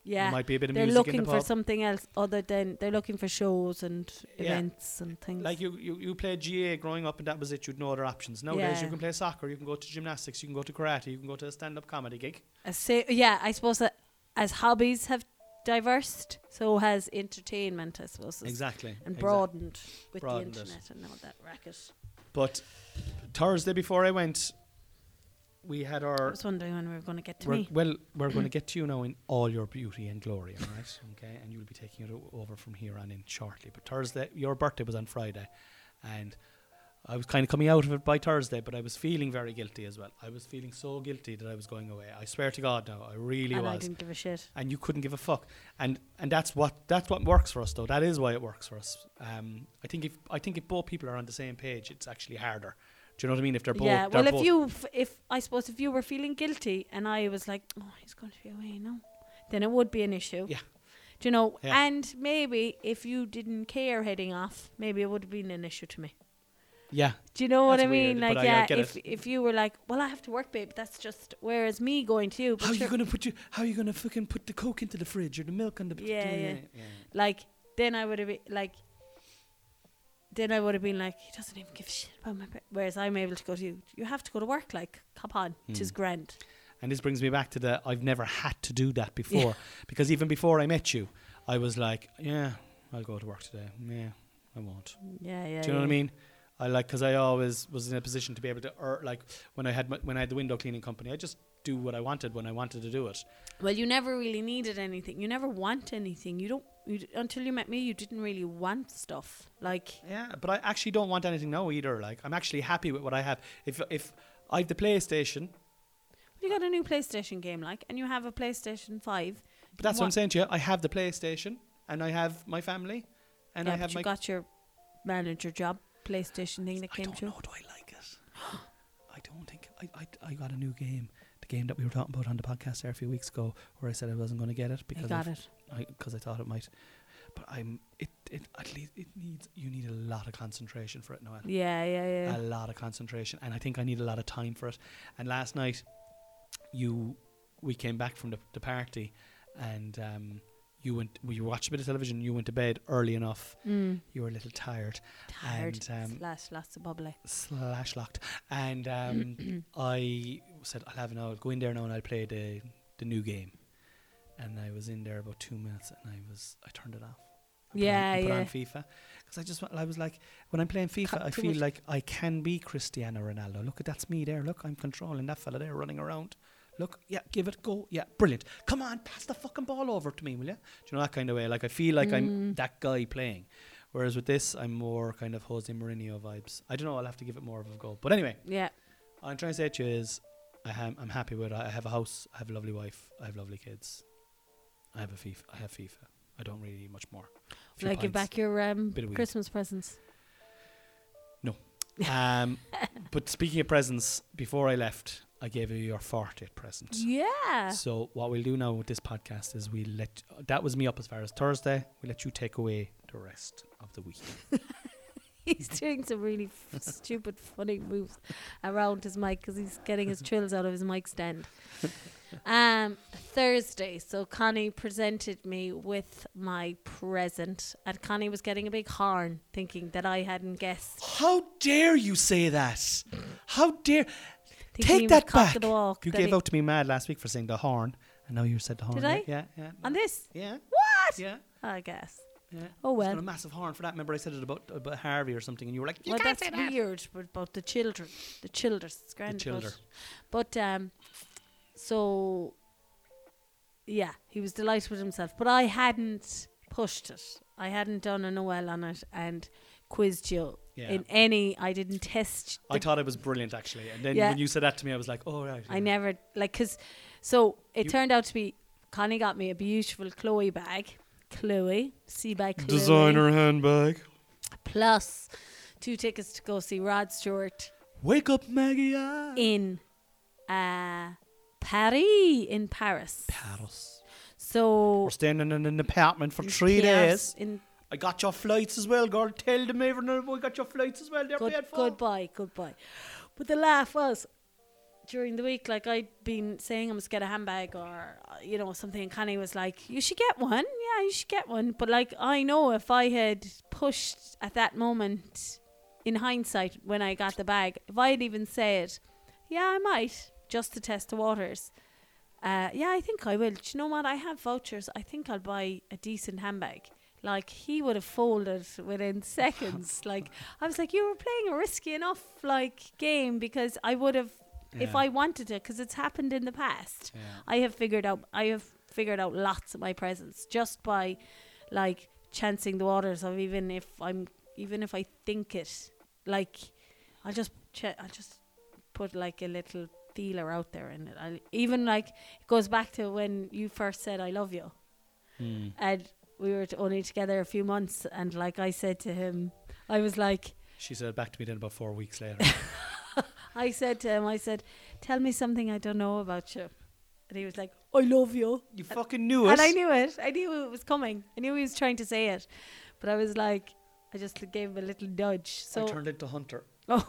Yeah. There might be a bit of they're music in looking for something else other than they're looking for shows and Yeah. events and things. Like you, you, you played GAA growing up, and that was it. You'd no other options. Nowadays, you can play soccer, you can go to gymnastics, you can go to karate, you can go to a stand-up comedy gig. As say, yeah, I suppose that as hobbies have diversed, so has entertainment, I suppose, Exactly. and broadened with Broadened the it. internet and all that racket. But Thursday before I went, we had our. I was wondering when we were going to get to me. well, we're going to [CLEARS THROAT] get to you now in all your beauty and glory, all right? Okay, and you'll be taking it o- over from here on in shortly. But Thursday, your birthday was on Friday, and I was kind of coming out of it by Thursday, but I was feeling very guilty as well. I was feeling so guilty that I was going away. I swear to God, now I really and I was. didn't give a shit. and you couldn't give a fuck. And and that's what that's what works for us though. That is why it works for us. Um, I think if I think if both people are on the same page, it's actually harder. Do you know what I mean? If they're both, yeah, they're well, if you, f- if I suppose if you were feeling guilty and I was like, oh, he's going to be away now, then it would be an issue. Yeah. Do you know? Yeah. And maybe if you didn't care heading off, maybe it would have been an issue to me. yeah, Do you know what That's I mean? weird, like, I- I yeah, get if it. if you were like, well, I have to work, babe, that's just. Whereas me going to you, how are you gonna put you? How are you gonna fucking put the coke into the fridge or the milk on the? Yeah, yeah. like then I would have been like. Then I would have been like, he doesn't even give a shit about my. Pre-. Whereas I'm able to go to you. You have to go to work. Like, come on, tis Hmm. grand. And this brings me back to the I've never had to do that before because even before I met you, I was like, yeah, I'll go to work today. Yeah, I won't. Yeah, yeah. Do you know what I mean? I like because I always was in a position to be able to, or like when I had my, when I had the window cleaning company, I just do what I wanted when I wanted to do it. Well, you never really needed anything. You never want anything. You don't. You, until you met me, you didn't really want stuff. Like, Yeah, but I actually don't want anything now either. Like I'm actually happy with what I have. If if I have the PlayStation, you got a new PlayStation game, like, and you have a PlayStation Five. but that's what I'm saying to you. I have the PlayStation, and I have my family, and yeah, I have but my. you got your manager job PlayStation thing that I came don't through. know. Do I like it? [GASPS] I don't think I, I. I got a new game. Game that we were talking about on the podcast there a few weeks ago, where I said I wasn't going to get it I because got it. I because I thought it might. But I'm it it at least it needs you need a lot of concentration for it, Noel. Yeah, yeah, yeah. A lot of concentration, and I think I need a lot of time for it. And last night, you we came back from the, the party, and um, you went. We watched a bit of television. You went to bed early enough. mm. You were a little tired Tired. and, um, Slash lots of bubbly. slash locked. And um, [CLEARS THROAT] I said, I'll have an hour. Go in there now, and I'll play the the new game. And I was in there about two minutes, and I was I turned it off. I put on- Yeah, I put yeah. on FIFA because I just I was like when I'm playing FIFA, Cut I feel much. like I can be Cristiano Ronaldo. Look at that's me there. Look, I'm controlling that fella there running around. Look, yeah, give it, go, yeah, brilliant. Come on, pass the fucking ball over to me, will you? Do you know that kind of way? Like I feel like I'm that guy playing. Whereas with this, I'm more kind of Jose Mourinho vibes. I don't know. I'll have to give it more of a go. But anyway, Yeah. I'm trying to say to you is, I am I'm happy with it. I have a house. I have a lovely wife. I have lovely kids. I have a FIFA. I have FIFA. I don't really need much more. Will I give back your um, bit of weed. Christmas presents? [LAUGHS] Um, but speaking of presents, before I left, I gave you your 40th present. Yeah. So what we'll do now with this podcast is we let that was me up as far as Thursday. We let you take away the rest of the week. [LAUGHS] He's doing some really f- stupid, funny moves around his mic because he's getting his trills out of his mic stand. Um, Thursday, so Connie presented me with my present, and Connie was getting a big horn, thinking that I hadn't guessed. How dare you say that? How dare take that back? the walk. You gave he- out to me mad last week for saying the horn, and now you said the horn. Did yeah, I? Yeah, yeah, on this. yeah, What? yeah, I guess. yeah. Oh well. got a massive horn for that. Remember, I said it about about Harvey or something, and you were like, "You well, can't that's say that." weird but about the children. The children, It's grand. but- childer. But um, so yeah, he was delighted with himself. But I hadn't pushed it. I hadn't done a Noel on it and quizzed you Yeah. in any. I didn't test. I thought it was brilliant actually, and then Yeah. when you said that to me, I was like, "Oh right." I yeah. never like because. So it You- turned out to be Connie got me a beautiful Chloe bag. Chloe, see by Chloe. designer handbag. plus two tickets to go see Rod Stewart Wake up, Maggie. in uh, Paris in Paris. Paris. So We're staying in an apartment for in three Paris, days. In I got your flights as well, girl. Tell them everyone I got your flights as well. They're good, paid for. goodbye, goodbye. But the laugh was during the week, like I'd been saying I must get a handbag or uh, you know something, and Connie was like, "You should get one. Yeah, you should get one." But like I know if I had pushed at that moment, in hindsight, when I got the bag, if I had even said, "Yeah, I might," just to test the waters. Uh, yeah, I think I will. Do you know what? I have vouchers. I think I'll buy a decent handbag. Like he would have folded within seconds. [LAUGHS] like I was like, you were playing a risky enough like game because I would have, if I wanted to, because it's happened in the past. Yeah. I have figured out. I have figured out lots of my presents just by, like, chancing the waters of even if I'm, even if I think it, like, I'll just, che- I'll just put like a little feeler out there, and I even like it goes back to when you first said I love you Hmm. and we were only together a few months and like I said to him I was like She said back to me then about four weeks later. [LAUGHS] I said to him I said tell me something I don't know about you and he was like I love you you fucking knew it. and I knew it I knew it was coming I knew he was trying to say it but I was like I just gave him a little nudge so I turned into Hunter. Oh.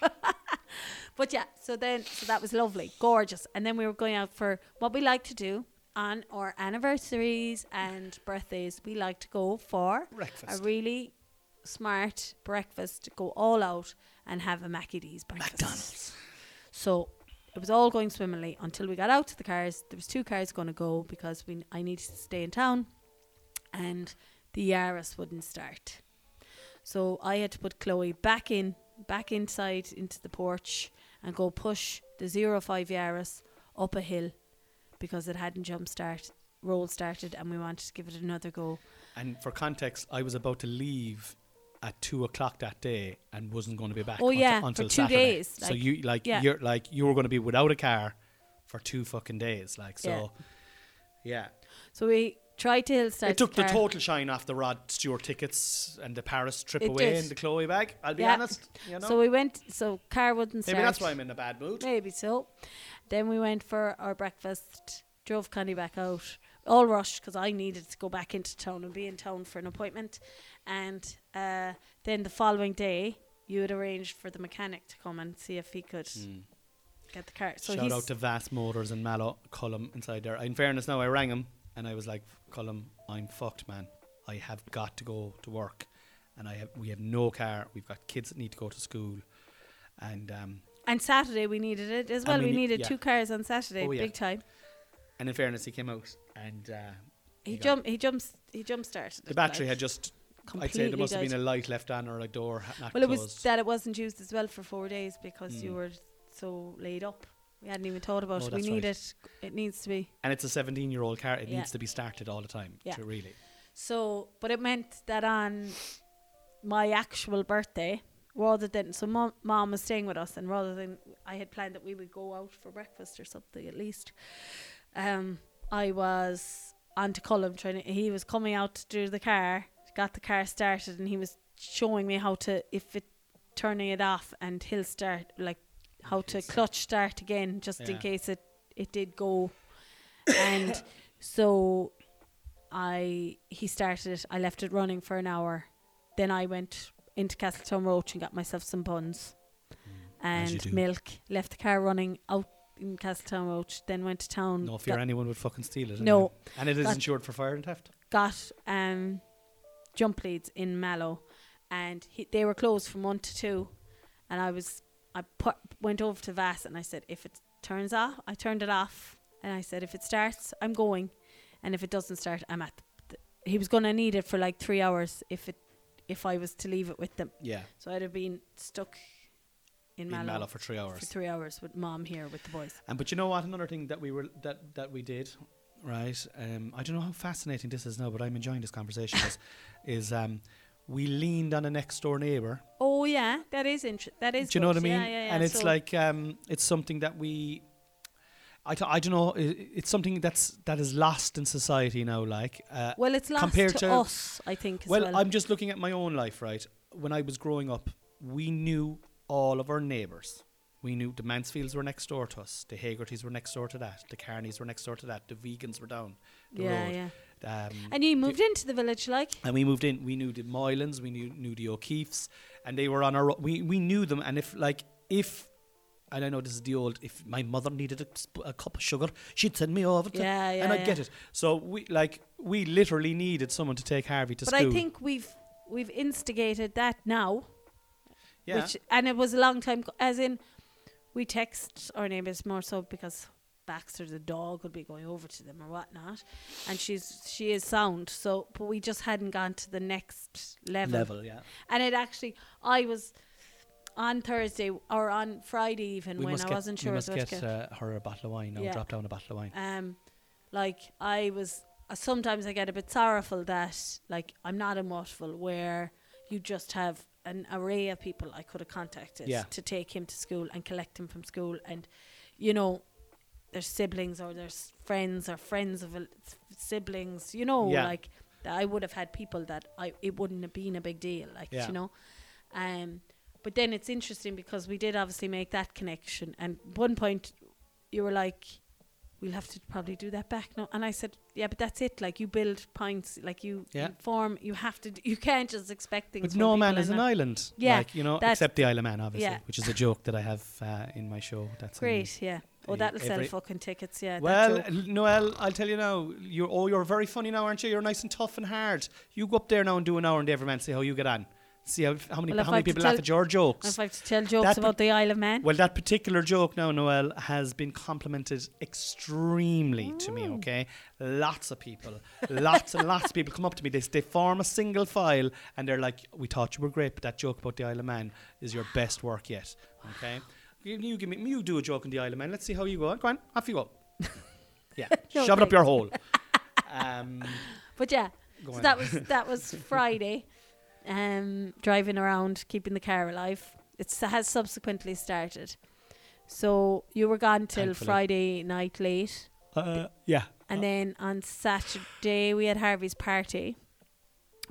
[LAUGHS] but yeah, so then so that was lovely, gorgeous. And then we were going out for what we like to do on our anniversaries and birthdays. We like to go for a really smart breakfast, go all out and have a Mackie D's breakfast. McDonald's. So it was all going swimmingly until we got out to the cars. There was two cars going to go because we I needed to stay in town, and the Yaris wouldn't start. So I had to put Chloe back in, back inside into the porch, and go push the zero five Yaris up a hill because it hadn't jump start roll started, and we wanted to give it another go. And for context, I was about to leave at two o'clock that day and wasn't going to be back. Oh, until, yeah, for until two Saturday. days, so you like yeah. you're like you were going to be without a car for two fucking days. Like so, yeah. So we tried to hill it took the car. total shine off the Rod Stewart tickets and the Paris trip It away did. in the Chloe bag. I'll be Yeah. honest. You know, So we went. So car wouldn't start. maybe that's why I'm in a bad mood. Maybe so. Then we went for our breakfast, drove Connie back out, all rushed because I needed to go back into town and be in town for an appointment. And uh, then the following day, you had arranged for the mechanic to come and see if he could Mm. get the car. So Shout out to Vast Motors and Mallow Cullum inside there. In fairness, now I rang him and I was like, Cullum, I'm fucked, man. I have got to go to work, and I have we have no car. We've got kids that need to go to school, and um, and Saturday we needed it as well. we We, needed yeah. two cars on Saturday, Oh, yeah. big time. and in fairness, he came out and uh, He He jumped. He jumps. He jump started. the battery like, had just. I'd say there must have been a light left on or a door not Well, it was that it wasn't used as well for four days because you Mm. were so laid up. We hadn't even thought about Oh, it. We need right. it. It needs to be. And it's a 17 year old car. It Yeah. needs to be started all the time. Yeah. To really. So, but it meant that on my actual birthday, rather than so mom, mom was staying with us, and rather than I had planned that we would go out for breakfast or something at least, um, I was on to Cullum trying. To, he was coming out to do the car, got the car started, and he was showing me how to if it turning it off, and he'll start like how to clutch start again, just in case it it did go, and so I he started it. I left it running for an hour. Then I went into Castletownroche and got myself some buns As and milk. Left the car running out in Castletownroche. Then went to town. No fear anyone would fucking steal it. No. anyway. And it is insured for fire and theft. got um, jump leads in Mallow, and he, they were closed from one to two. And I was I put went over to Vass and I said if it turns off, I turned it off, and I said if it starts, I'm going, and if it doesn't start, I'm at. The, he was gonna need it for like three hours if it if I was to leave it with them. Yeah. So I'd have been stuck in In Mallow, Mallow for three hours. for three hours with mom here with the boys. And but you know what? Another thing that we were that that we did, right? Um, I don't know how fascinating this is now, but I'm enjoying this conversation. is, [LAUGHS] is um, we leaned on a next door neighbour. Oh yeah, that is interesting. That is. Do you know what I mean? Yeah, yeah, yeah. And it's So- like um, it's something that we. I, I don't know. it's something that's that is lost in society now. Like, uh, Well, it's lost compared to, to- us, I think. As well, well, I'm just looking at my own life. Right, when I was growing up, we knew all of our neighbours. We knew the Mansfields were next door to us. The Hagertys were next door to that. The Carneys were next door to that. The Vegans were down the yeah, road. yeah. Um, And you moved into the village, like and we moved in. We knew the Moylans, we knew knew the O'Keefes, and they were on our. We we knew them, and if like if, and I know this is the old. If my mother needed a, a cup of sugar, she'd send me over to, yeah, yeah. and I'd yeah. get it. So we like we literally needed someone to take Harvey to school. But school. I think we've we've instigated that now, yeah, which and it was a long time. co- As in, we text our neighbours more so because Baxter the dog would be going over to them or whatnot, and she's she is sound. So, but we just hadn't gone to the next level. level. Yeah, And it actually, I was on Thursday or on Friday even we when I wasn't we sure. must what get uh, her a bottle of wine. Yeah. drop down a bottle of wine. um like i was uh, sometimes i get a bit sorrowful that like i'm not in Waterville where you just have an array of people i could have contacted Yeah. to take him to school and collect him from school and you know there's siblings or there's friends or friends of a, siblings you know Yeah. like that i would have had people that i it wouldn't have been a big deal like Yeah. you know um but then it's interesting because we did obviously make that connection and one point you were like we'll have to probably do that back now and i said yeah but that's it like you build points like you, Yeah. you form you have to d- you can't just expect things But no man is an not- island. Yeah, like you know, except the Isle of Man, obviously, Yeah. which is a joke that I have uh, in my show. That's great yeah oh that'll sell fucking tickets yeah Well, Noel, I'll tell you now. You're oh, you're very funny now, aren't you? You're nice and tough and hard. You go up there now and do an hour in the Everyman, see how you get on. See how, how many Well, how many people tell- laugh at your jokes. if I have to tell jokes that about the Isle of Man well, that particular joke now, Noel, has been complimented extremely to me. Okay, lots of people, lots and lots of people come up to me. They they form a single file and they're like, "We thought you were great, but that joke about the Isle of Man is your best work yet." Okay, [GASPS] you, you give me, you do a joke on the Isle of Man. Let's see how you go. Go on, off you go. [LAUGHS] Yeah, [LAUGHS] No, shove it up your hole. [LAUGHS] Um, but yeah so that was that was Friday um driving around keeping the car alive it has subsequently started so you were gone till Thankfully. Friday night late Uh, yeah. And then on Saturday we had Harvey's party,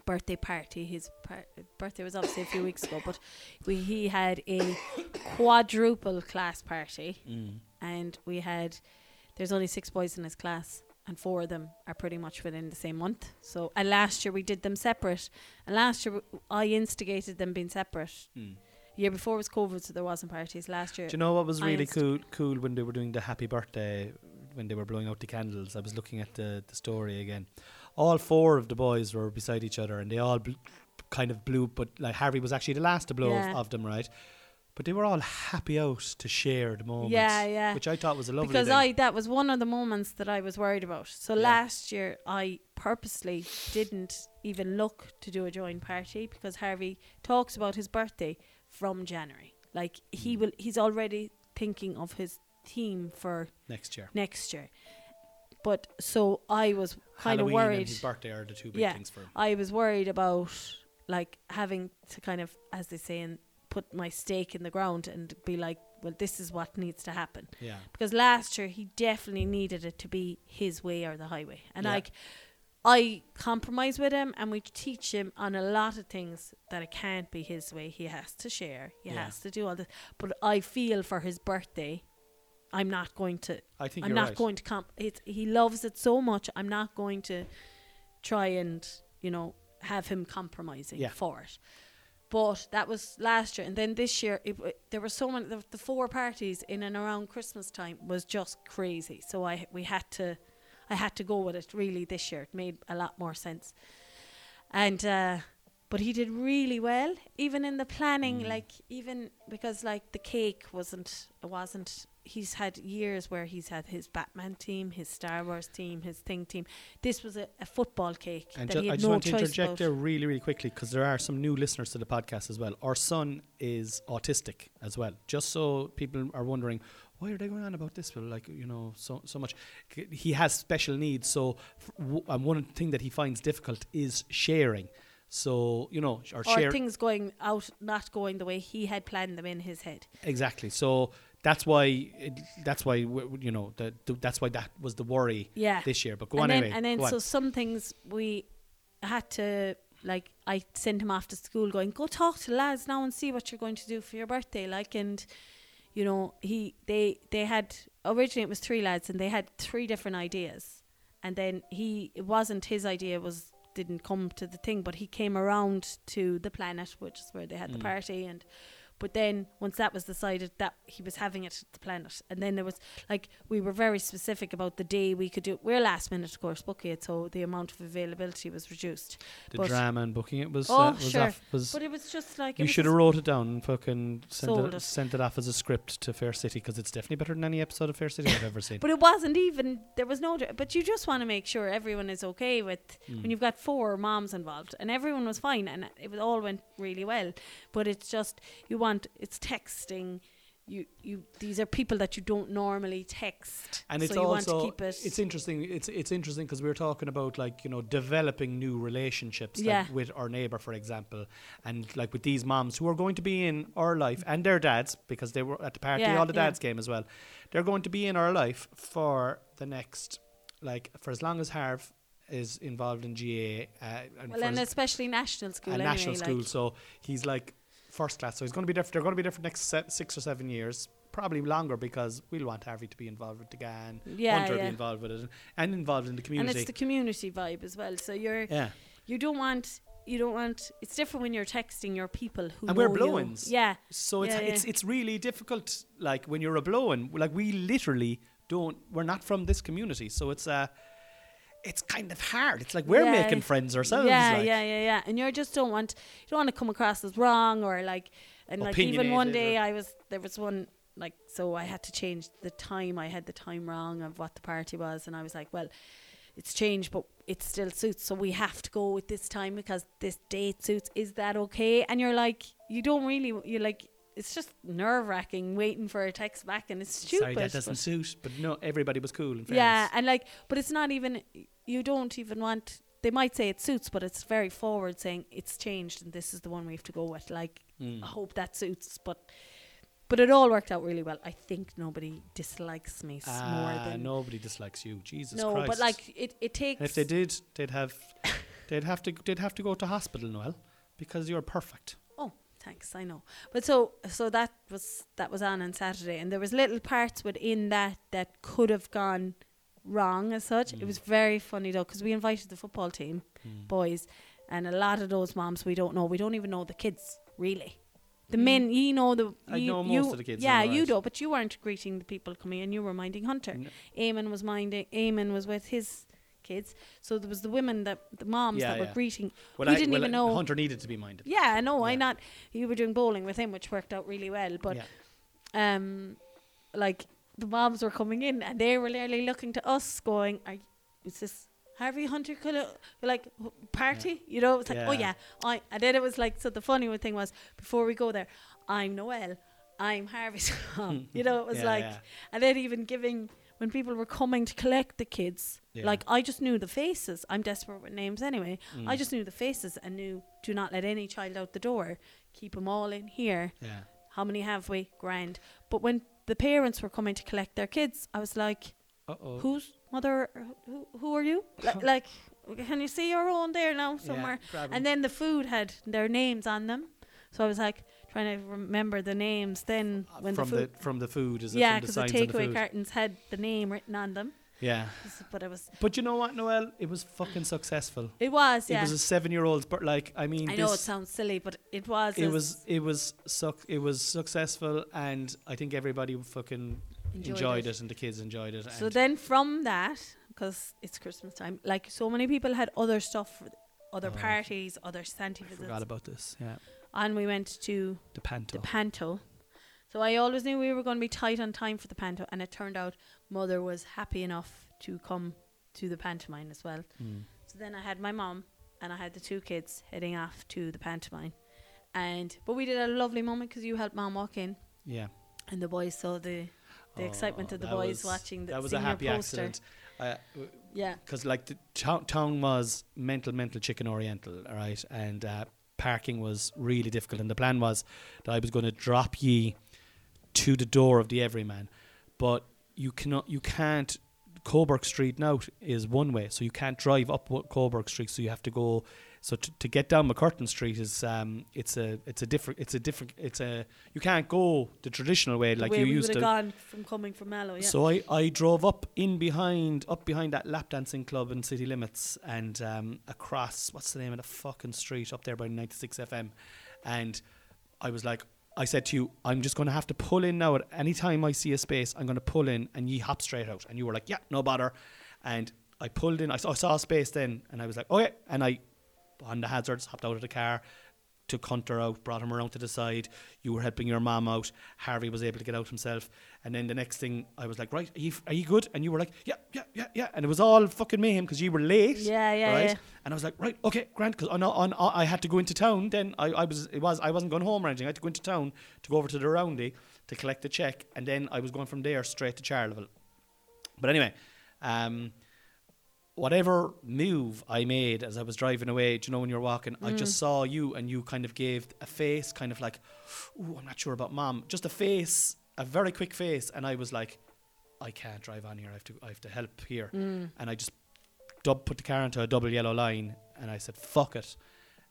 birthday party. His par- birthday was obviously a few weeks ago, but we he had a quadruple class party, Mm. and we had. There's only six boys in his class, and four of them are pretty much within the same month. So, and last year we did them separate, and last year w- I instigated them being separate. Mm. Year before was COVID, so there wasn't parties. Last year, Do you know what was I really cool? Cool when they were doing the happy birthday, when they were blowing out the candles. I was looking at the the story again. All four of the boys were beside each other, and they all bl- kind of blew. But like Harvey was actually the last to blow Yeah. of, of them, right? But they were all happy out to share the moment. Yeah, yeah. Which I thought was a lovely because thing. I that was one of the moments that I was worried about. So Yeah. last year I purposely didn't even look to do a joint party because Harvey talks about his birthday from January. Like he Mm. will he's already thinking of his theme for next year. next year. But so I was kind of worried. and his birthday are the two big Yeah. things for him. I was worried about like having to kind of, as they say, and put my stake in the ground and be like, well, this is what needs to happen. Yeah. Because last year he definitely needed it to be his way or the highway, and Yeah. like I compromise with him and we teach him on a lot of things that it can't be his way. He has to share. He Yeah. has to do all this. But I feel for his birthday, I'm not going to I think I'm not right. going to comp. It's he loves it so much. I'm not going to try and you know have him compromising Yeah. for it. But that was last year, and then this year it, there were so many. The, the four parties in and around Christmas time was just crazy. So I we had to, I had to go with it really this year. It made a lot more sense. And uh, but he did really well, even in the planning. Mm. Like even because like the cake wasn't it wasn't. He's had years where he's had his Batman team, his Star Wars team, his Thing team. This was a, a football cake And that ju- he I just no want to interject about. there really, really quickly because there are some new listeners to the podcast as well. Our son is autistic as well. Just so people are wondering, why are they going on about this? Well, like you know, so so much. C- He has special needs, so f- w- and one thing that he finds difficult is sharing. So you know, or, or things going out not going the way he had planned them in his head. exactly. So that's why it, that's why you know that that's why that was the worry Yeah. this year. But go and on then, anyway. And then go so on. some things we had to like I sent him off to school going, Go talk to lads now and see what you're going to do for your birthday. Like and you know, he they they had originally it was three lads and they had three different ideas. And then he it wasn't his idea was didn't come to the thing, but he came around to the planet, which is where they had the Mm. party and but then once that was decided that he was having it at the planet and then there was like we were very specific about the day we could do It. we're last minute of course booking it so the amount of availability was reduced the but- drama and booking it was Oh, uh, was sure. off, was but it was just like You should have wrote it down and fucking sent it, it. sent it off as a script to Fair City because it's definitely better than any episode of Fair City I've ever seen. [LAUGHS] but it wasn't even there was no dr- but you just want to make sure everyone is okay with Mm. when you've got four moms involved and everyone was fine and it was all went really well but it's just you want it's texting you you these are people that you don't normally text and it's so you also want to keep it it's interesting. It's it's interesting because we were talking about like you know developing new relationships like Yeah. with our neighbor, for example, and like with these moms who are going to be in our life and their dads because they were at the party. Yeah, all the yeah. dads came as well. They're going to be in our life for the next like for as long as Harv is involved in GAA uh, and well and especially national school anyway, national like, school. So he's like first class. So he's going to be there. For, they're going to be for next se- six or seven years, probably longer because we'll want Harvey to be involved with the GAA, yeah, Hunter to yeah. be involved with it, and involved in the community. and it's the community vibe as well so you're yeah, you don't want you don't want it's different when you're texting your people who And we're know you. yeah so it's Yeah, it's it's really difficult. Like when you're a blowing, like we literally don't. We're not from this community, so it's uh it's kind of hard. It's like we're Yeah. making friends ourselves. yeah like. yeah yeah yeah and you just don't want you don't want to come across as wrong or like and like even one day I was there was one like so I had to change the time I had the time wrong of what the party was and I was like well it's changed but it still suits so we have to go with this time because this date suits is that okay and you're like you don't really you're like it's just nerve wracking waiting for a text back and it's stupid Sorry, that doesn't but- suit. But no, everybody was cool. In yeah, and like, but it's not even. You don't even want. They might say it suits, but it's very forward, saying it's changed and this is the one we have to go with. Like, Mm. I hope that suits, but. But it all worked out really well. I think nobody dislikes me s- more than nobody dislikes you. Jesus no, Christ. but like it, it takes. And if they did, they'd have, they'd have to, they'd have to go to hospital, Noel, because you're perfect. Thanks. I know. But so so that was that was on on Saturday, and there was little parts within that that could have gone wrong as such. It was very funny though because we invited the football team, Mm. boys, and a lot of those moms we don't know. We don't even know the kids really. The Mm. men, you know the. I you, know most you- of the kids, Yeah, you do, but you weren't greeting the people coming in. You were minding Hunter. N- Eamon was minding. Eamon was with his kids. So there was the women that the moms Yeah, that were yeah. greeting. Well, we I, didn't well, even know. Hunter needed to be minded. Yeah, I know. I not. You were doing bowling with him, which worked out really well. But yeah. um, like the moms were coming in and they were literally looking to us, going, "Are is this Harvey Hunter of like party?" You know, it's like, "Oh Yeah. yeah." I and then it was like so. The funny thing was before we go there, I'm Noel. I'm Harvey's [LAUGHS] mom. you know, it was [LAUGHS] Yeah, like, yeah. and then even giving when people were coming to collect the kids, Yeah. like I just knew the faces. I'm desperate with names anyway. Mm. I just knew the faces and knew do not let any child out the door. Keep them all in here. Yeah. How many have we? Grand. But when the parents were coming to collect their kids, I was like, Uh oh. whose mother? Who, who are you? [LAUGHS] Like, like, can you see your own there now somewhere? Yeah, And then the food had their names on them. So I was like trying to remember the names. Then when from the the, from the food is yeah, because the, the takeaway food? cartons had the name written on them. Yeah. But it was, But you know what, Noel? It was fucking successful. it was, yeah. It was a seven-year-old's, but like I mean, I know it sounds silly, but it was. it was it was suc- it was successful, and I think everybody fucking enjoyed, it. and the kids enjoyed it. So then from that, because it's Christmas time, like so many people had other stuff, other Oh, parties, other Santa I visits, forgot about this. Yeah, and we went to the panto. the panto. So I always knew we were going to be tight on time for the panto, and it turned out mother was happy enough to come to the pantomime as well. Mm. So then I had my mom and I had the two kids heading off to the pantomime, and but we did a lovely moment because you helped mom walk in, Yeah, and the boys saw the the excitement Oh, of the boys watching the that was a happy poster. accident. Uh, Yeah, because like the town, town was mental, mental chicken oriental, all right, and uh, parking was really difficult. And the plan was that I was going to drop ye to the door of the Everyman, but you cannot, you can't. Coburg Street now is one way, so you can't drive up Coburg Street. So you have to go. So to, to get down McCurtain Street is um, it's a it's a different it's a different it's a you can't go the traditional way the like way you we used to. gone from coming from Mallow. Yeah, So I, I drove up in behind up behind that lap dancing club in city limits and um, across what's the name of the fucking street up there by 96 FM and I was like I said to you I'm just going to have to pull in now. At any time I see a space I'm going to pull in. And ye hop straight out. And you were like yeah no bother. And I pulled in. I saw, I saw a space then and I was like oh yeah and I on the hazards hopped out of the car took Hunter out, brought him around to the side. You were helping your mom out. Harvey was able to get out himself. And then the next thing, I was like, right, are you, are you good? And you were like, yeah, yeah, yeah, yeah. And it was all fucking mayhem because you were late. Yeah, yeah, right? yeah. And I was like, right, okay, Grant, because on, on, on, I had to go into town. Then I, I was, it was, I wasn't going home or anything. I had to go into town to go over to the roundy to collect the check, and then I was going from there straight to Charleville. But anyway, um, whatever move I made as I was driving away, do you know when you're walking, I Mm. just saw you and you kind of gave a face, kind of like, "Ooh, I'm not sure about mom." Just a face, a very quick face, and I was like, "I can't drive on here. I have to, I have to help here." Mm. And I just dub, put the car into a double yellow line, and I said, "Fuck it,"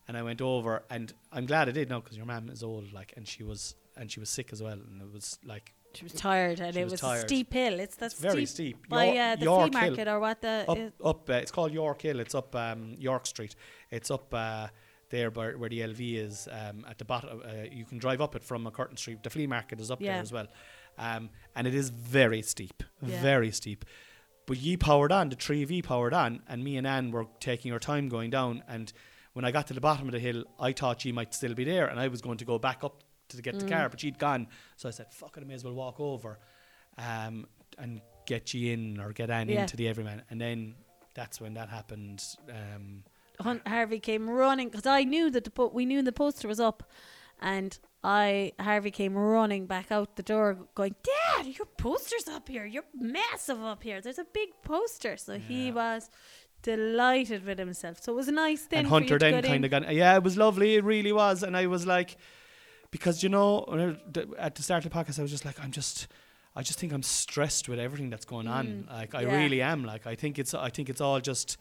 and I went over, and I'm glad I did now because your mom is old, like, and she was, and she was sick as well, and it was like She was tired, and She it was was, a steep hill. It's that it's very steep by York- uh, the York flea Hill. market or what the up is- up uh, it's called York Hill it's up um, York Street it's up uh, there by, where the LV is um, at the bottom uh, you can drive up it from McCurtain Street the flea market is up Yeah. there as well um, and it is very steep Yeah. very steep but ye powered on the 3V powered on and me and Anne were taking our time going down and when I got to the bottom of the hill I thought she might still be there and I was going to go back up to get the car but she'd gone so I said fuck it I may as well walk over um, and get you in or get Anne Yeah. into the Everyman. And then that's when that happened. Um, Hun- Harvey came running because I knew that the po- we knew the poster was up, and I Harvey came running back out the door, going, "Dad, your poster's up here. You're massive up here. There's a big poster." So he was delighted with himself. So it was a nice thing. and Hunter then kind of got, yeah, it was lovely. It really was. And I was like, because you know, when I- the- at the start of the podcast, I was just like, I'm just. I just think I'm stressed with everything that's going on. Mm, Like I yeah. really am. Like I think it's I think it's all just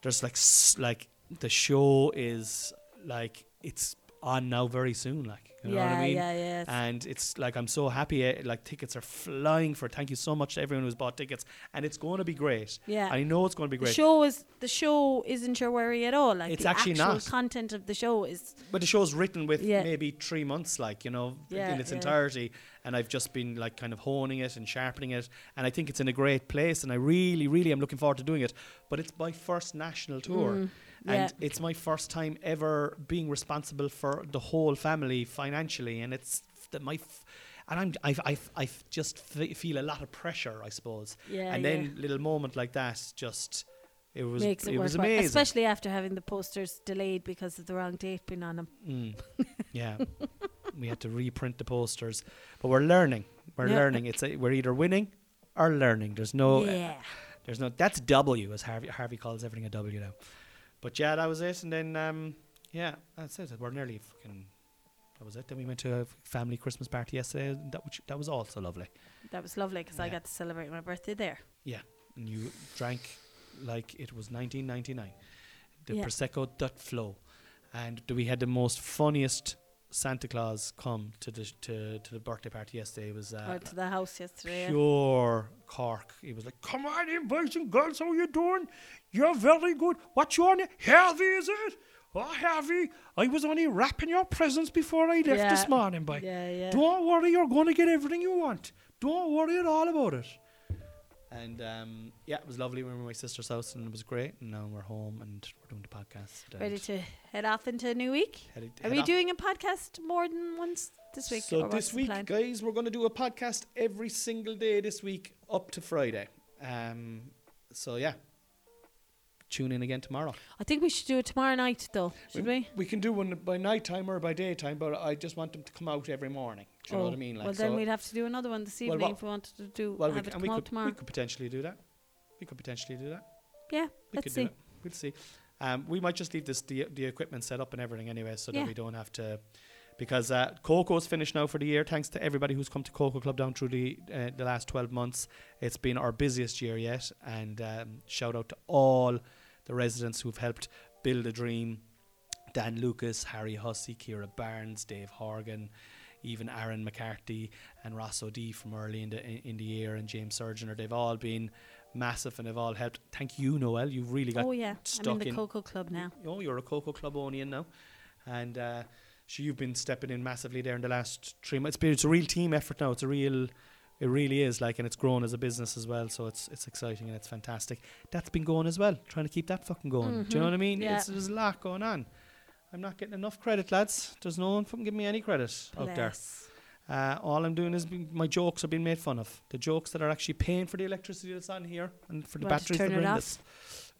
there's like like the show is like it's on now very soon. Like you know yeah, what I mean? yeah, yeah. and it's like I'm so happy. eh, Like tickets are flying for. Thank you so much to everyone who's bought tickets, and it's going to be great. yeah. I know it's going to be great. the show is the show isn't your worry at all. Like It's the actually actual not. content of the show is But the show's written with Yeah. maybe three months, like you know, Yeah, in its yeah. entirety, and I've just been like kind of honing it and sharpening it, and I think it's in a great place, and I really, really am looking forward to doing it. But it's my first national tour. Mm, And yeah. it's my first time ever being responsible for the whole family financially, and it's the, my, f- and I'm I I I just f- feel a lot of pressure, I suppose. yeah, and yeah. then little moment like that just it was makes it, it was amazing. especially after having the posters delayed because of the wrong date being on them. Mm. [LAUGHS] yeah. we had to reprint the posters, but we're learning. We're Yeah. learning. It's a, we're either winning or learning. There's no yeah. there's no that's W as Harvey Harvey calls everything a W now. But yeah, that was it. And then um yeah, that's it. We're nearly fucking that was it. Then we went to a family Christmas party yesterday. That which, that was also lovely. That was lovely because I got to celebrate my birthday there. Yeah, and you drank like it was 1999. The Yeah. prosecco dut flow, and we had the most funniest Santa Claus come to the to, to the birthday party yesterday. It was uh, or to the house yesterday. yeah. pure Cork. He was like, "Come on in, boys and girls, how you doing? You're very good. What's your name? Harvey, is it? Oh, Harvey, I was only wrapping your presents before I left Yeah. this morning, boy. Yeah, yeah. Don't worry, you're going to get everything you want. Don't worry at all about it." And um, yeah, it was lovely. We were at my sister's house, and it was great. And now we're home, and we're doing the podcast. Ready to head off into a new week? headed- Are we off. doing a podcast more than once this week? So this week, plan? guys, we're going to do a podcast every single day this week up to Friday. Um, so yeah, tune in again tomorrow. I think we should do it tomorrow night, though. Should we? We can do one by night time or by daytime, but I just want them to come out every morning. Do you know what I mean? Oh, well, so then we'd have to do another one this evening what- if we wanted to do well, have c- it come we out could, tomorrow. we could potentially do that. We could potentially do that. yeah, We let's could see. do it. We'll see. Um, we might just leave this the, the equipment set up and everything anyway, so Yeah. that we don't have to. Because uh, Coco's finished now for the year. Thanks to everybody who's come to Coco Club down through the uh, the last twelve months. It's been our busiest year yet, and um, shout out to all the residents who've helped build a dream. Dan Lucas, Harry Hussey, Kira Barnes, Dave Horgan, even Aaron McCarthy and Ross O'D from early in the in, the year, and James Surgeoner. They've all been massive and they've all helped. Thank you, Noel. You've really got Oh yeah, I'm stuck in the in- Coco Club now. Oh, you're a Coco Clubonian now, and uh, so you've been stepping in massively there in the last three months. It's, been, it's a real team effort now. It's a real, it really is like, and it's grown as a business as well. So it's it's exciting and it's fantastic. That's been going as well. Trying to keep that fucking going. Do you know Mhm. what I mean? Yeah. It's, there's a lot going on. I'm not getting enough credit, lads. There's no one fucking giving me any credit out there. Uh, all I'm doing is being, my jokes are being made fun of. The jokes that are actually paying for the electricity that's on here and for the batteries that are in this.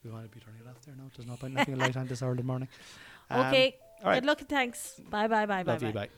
We want to be turning it off there now. There's no point in having a light on this early morning. [LAUGHS] Um, okay. all right. Good luck and thanks. Bye bye bye bye. Love bye. you. Bye.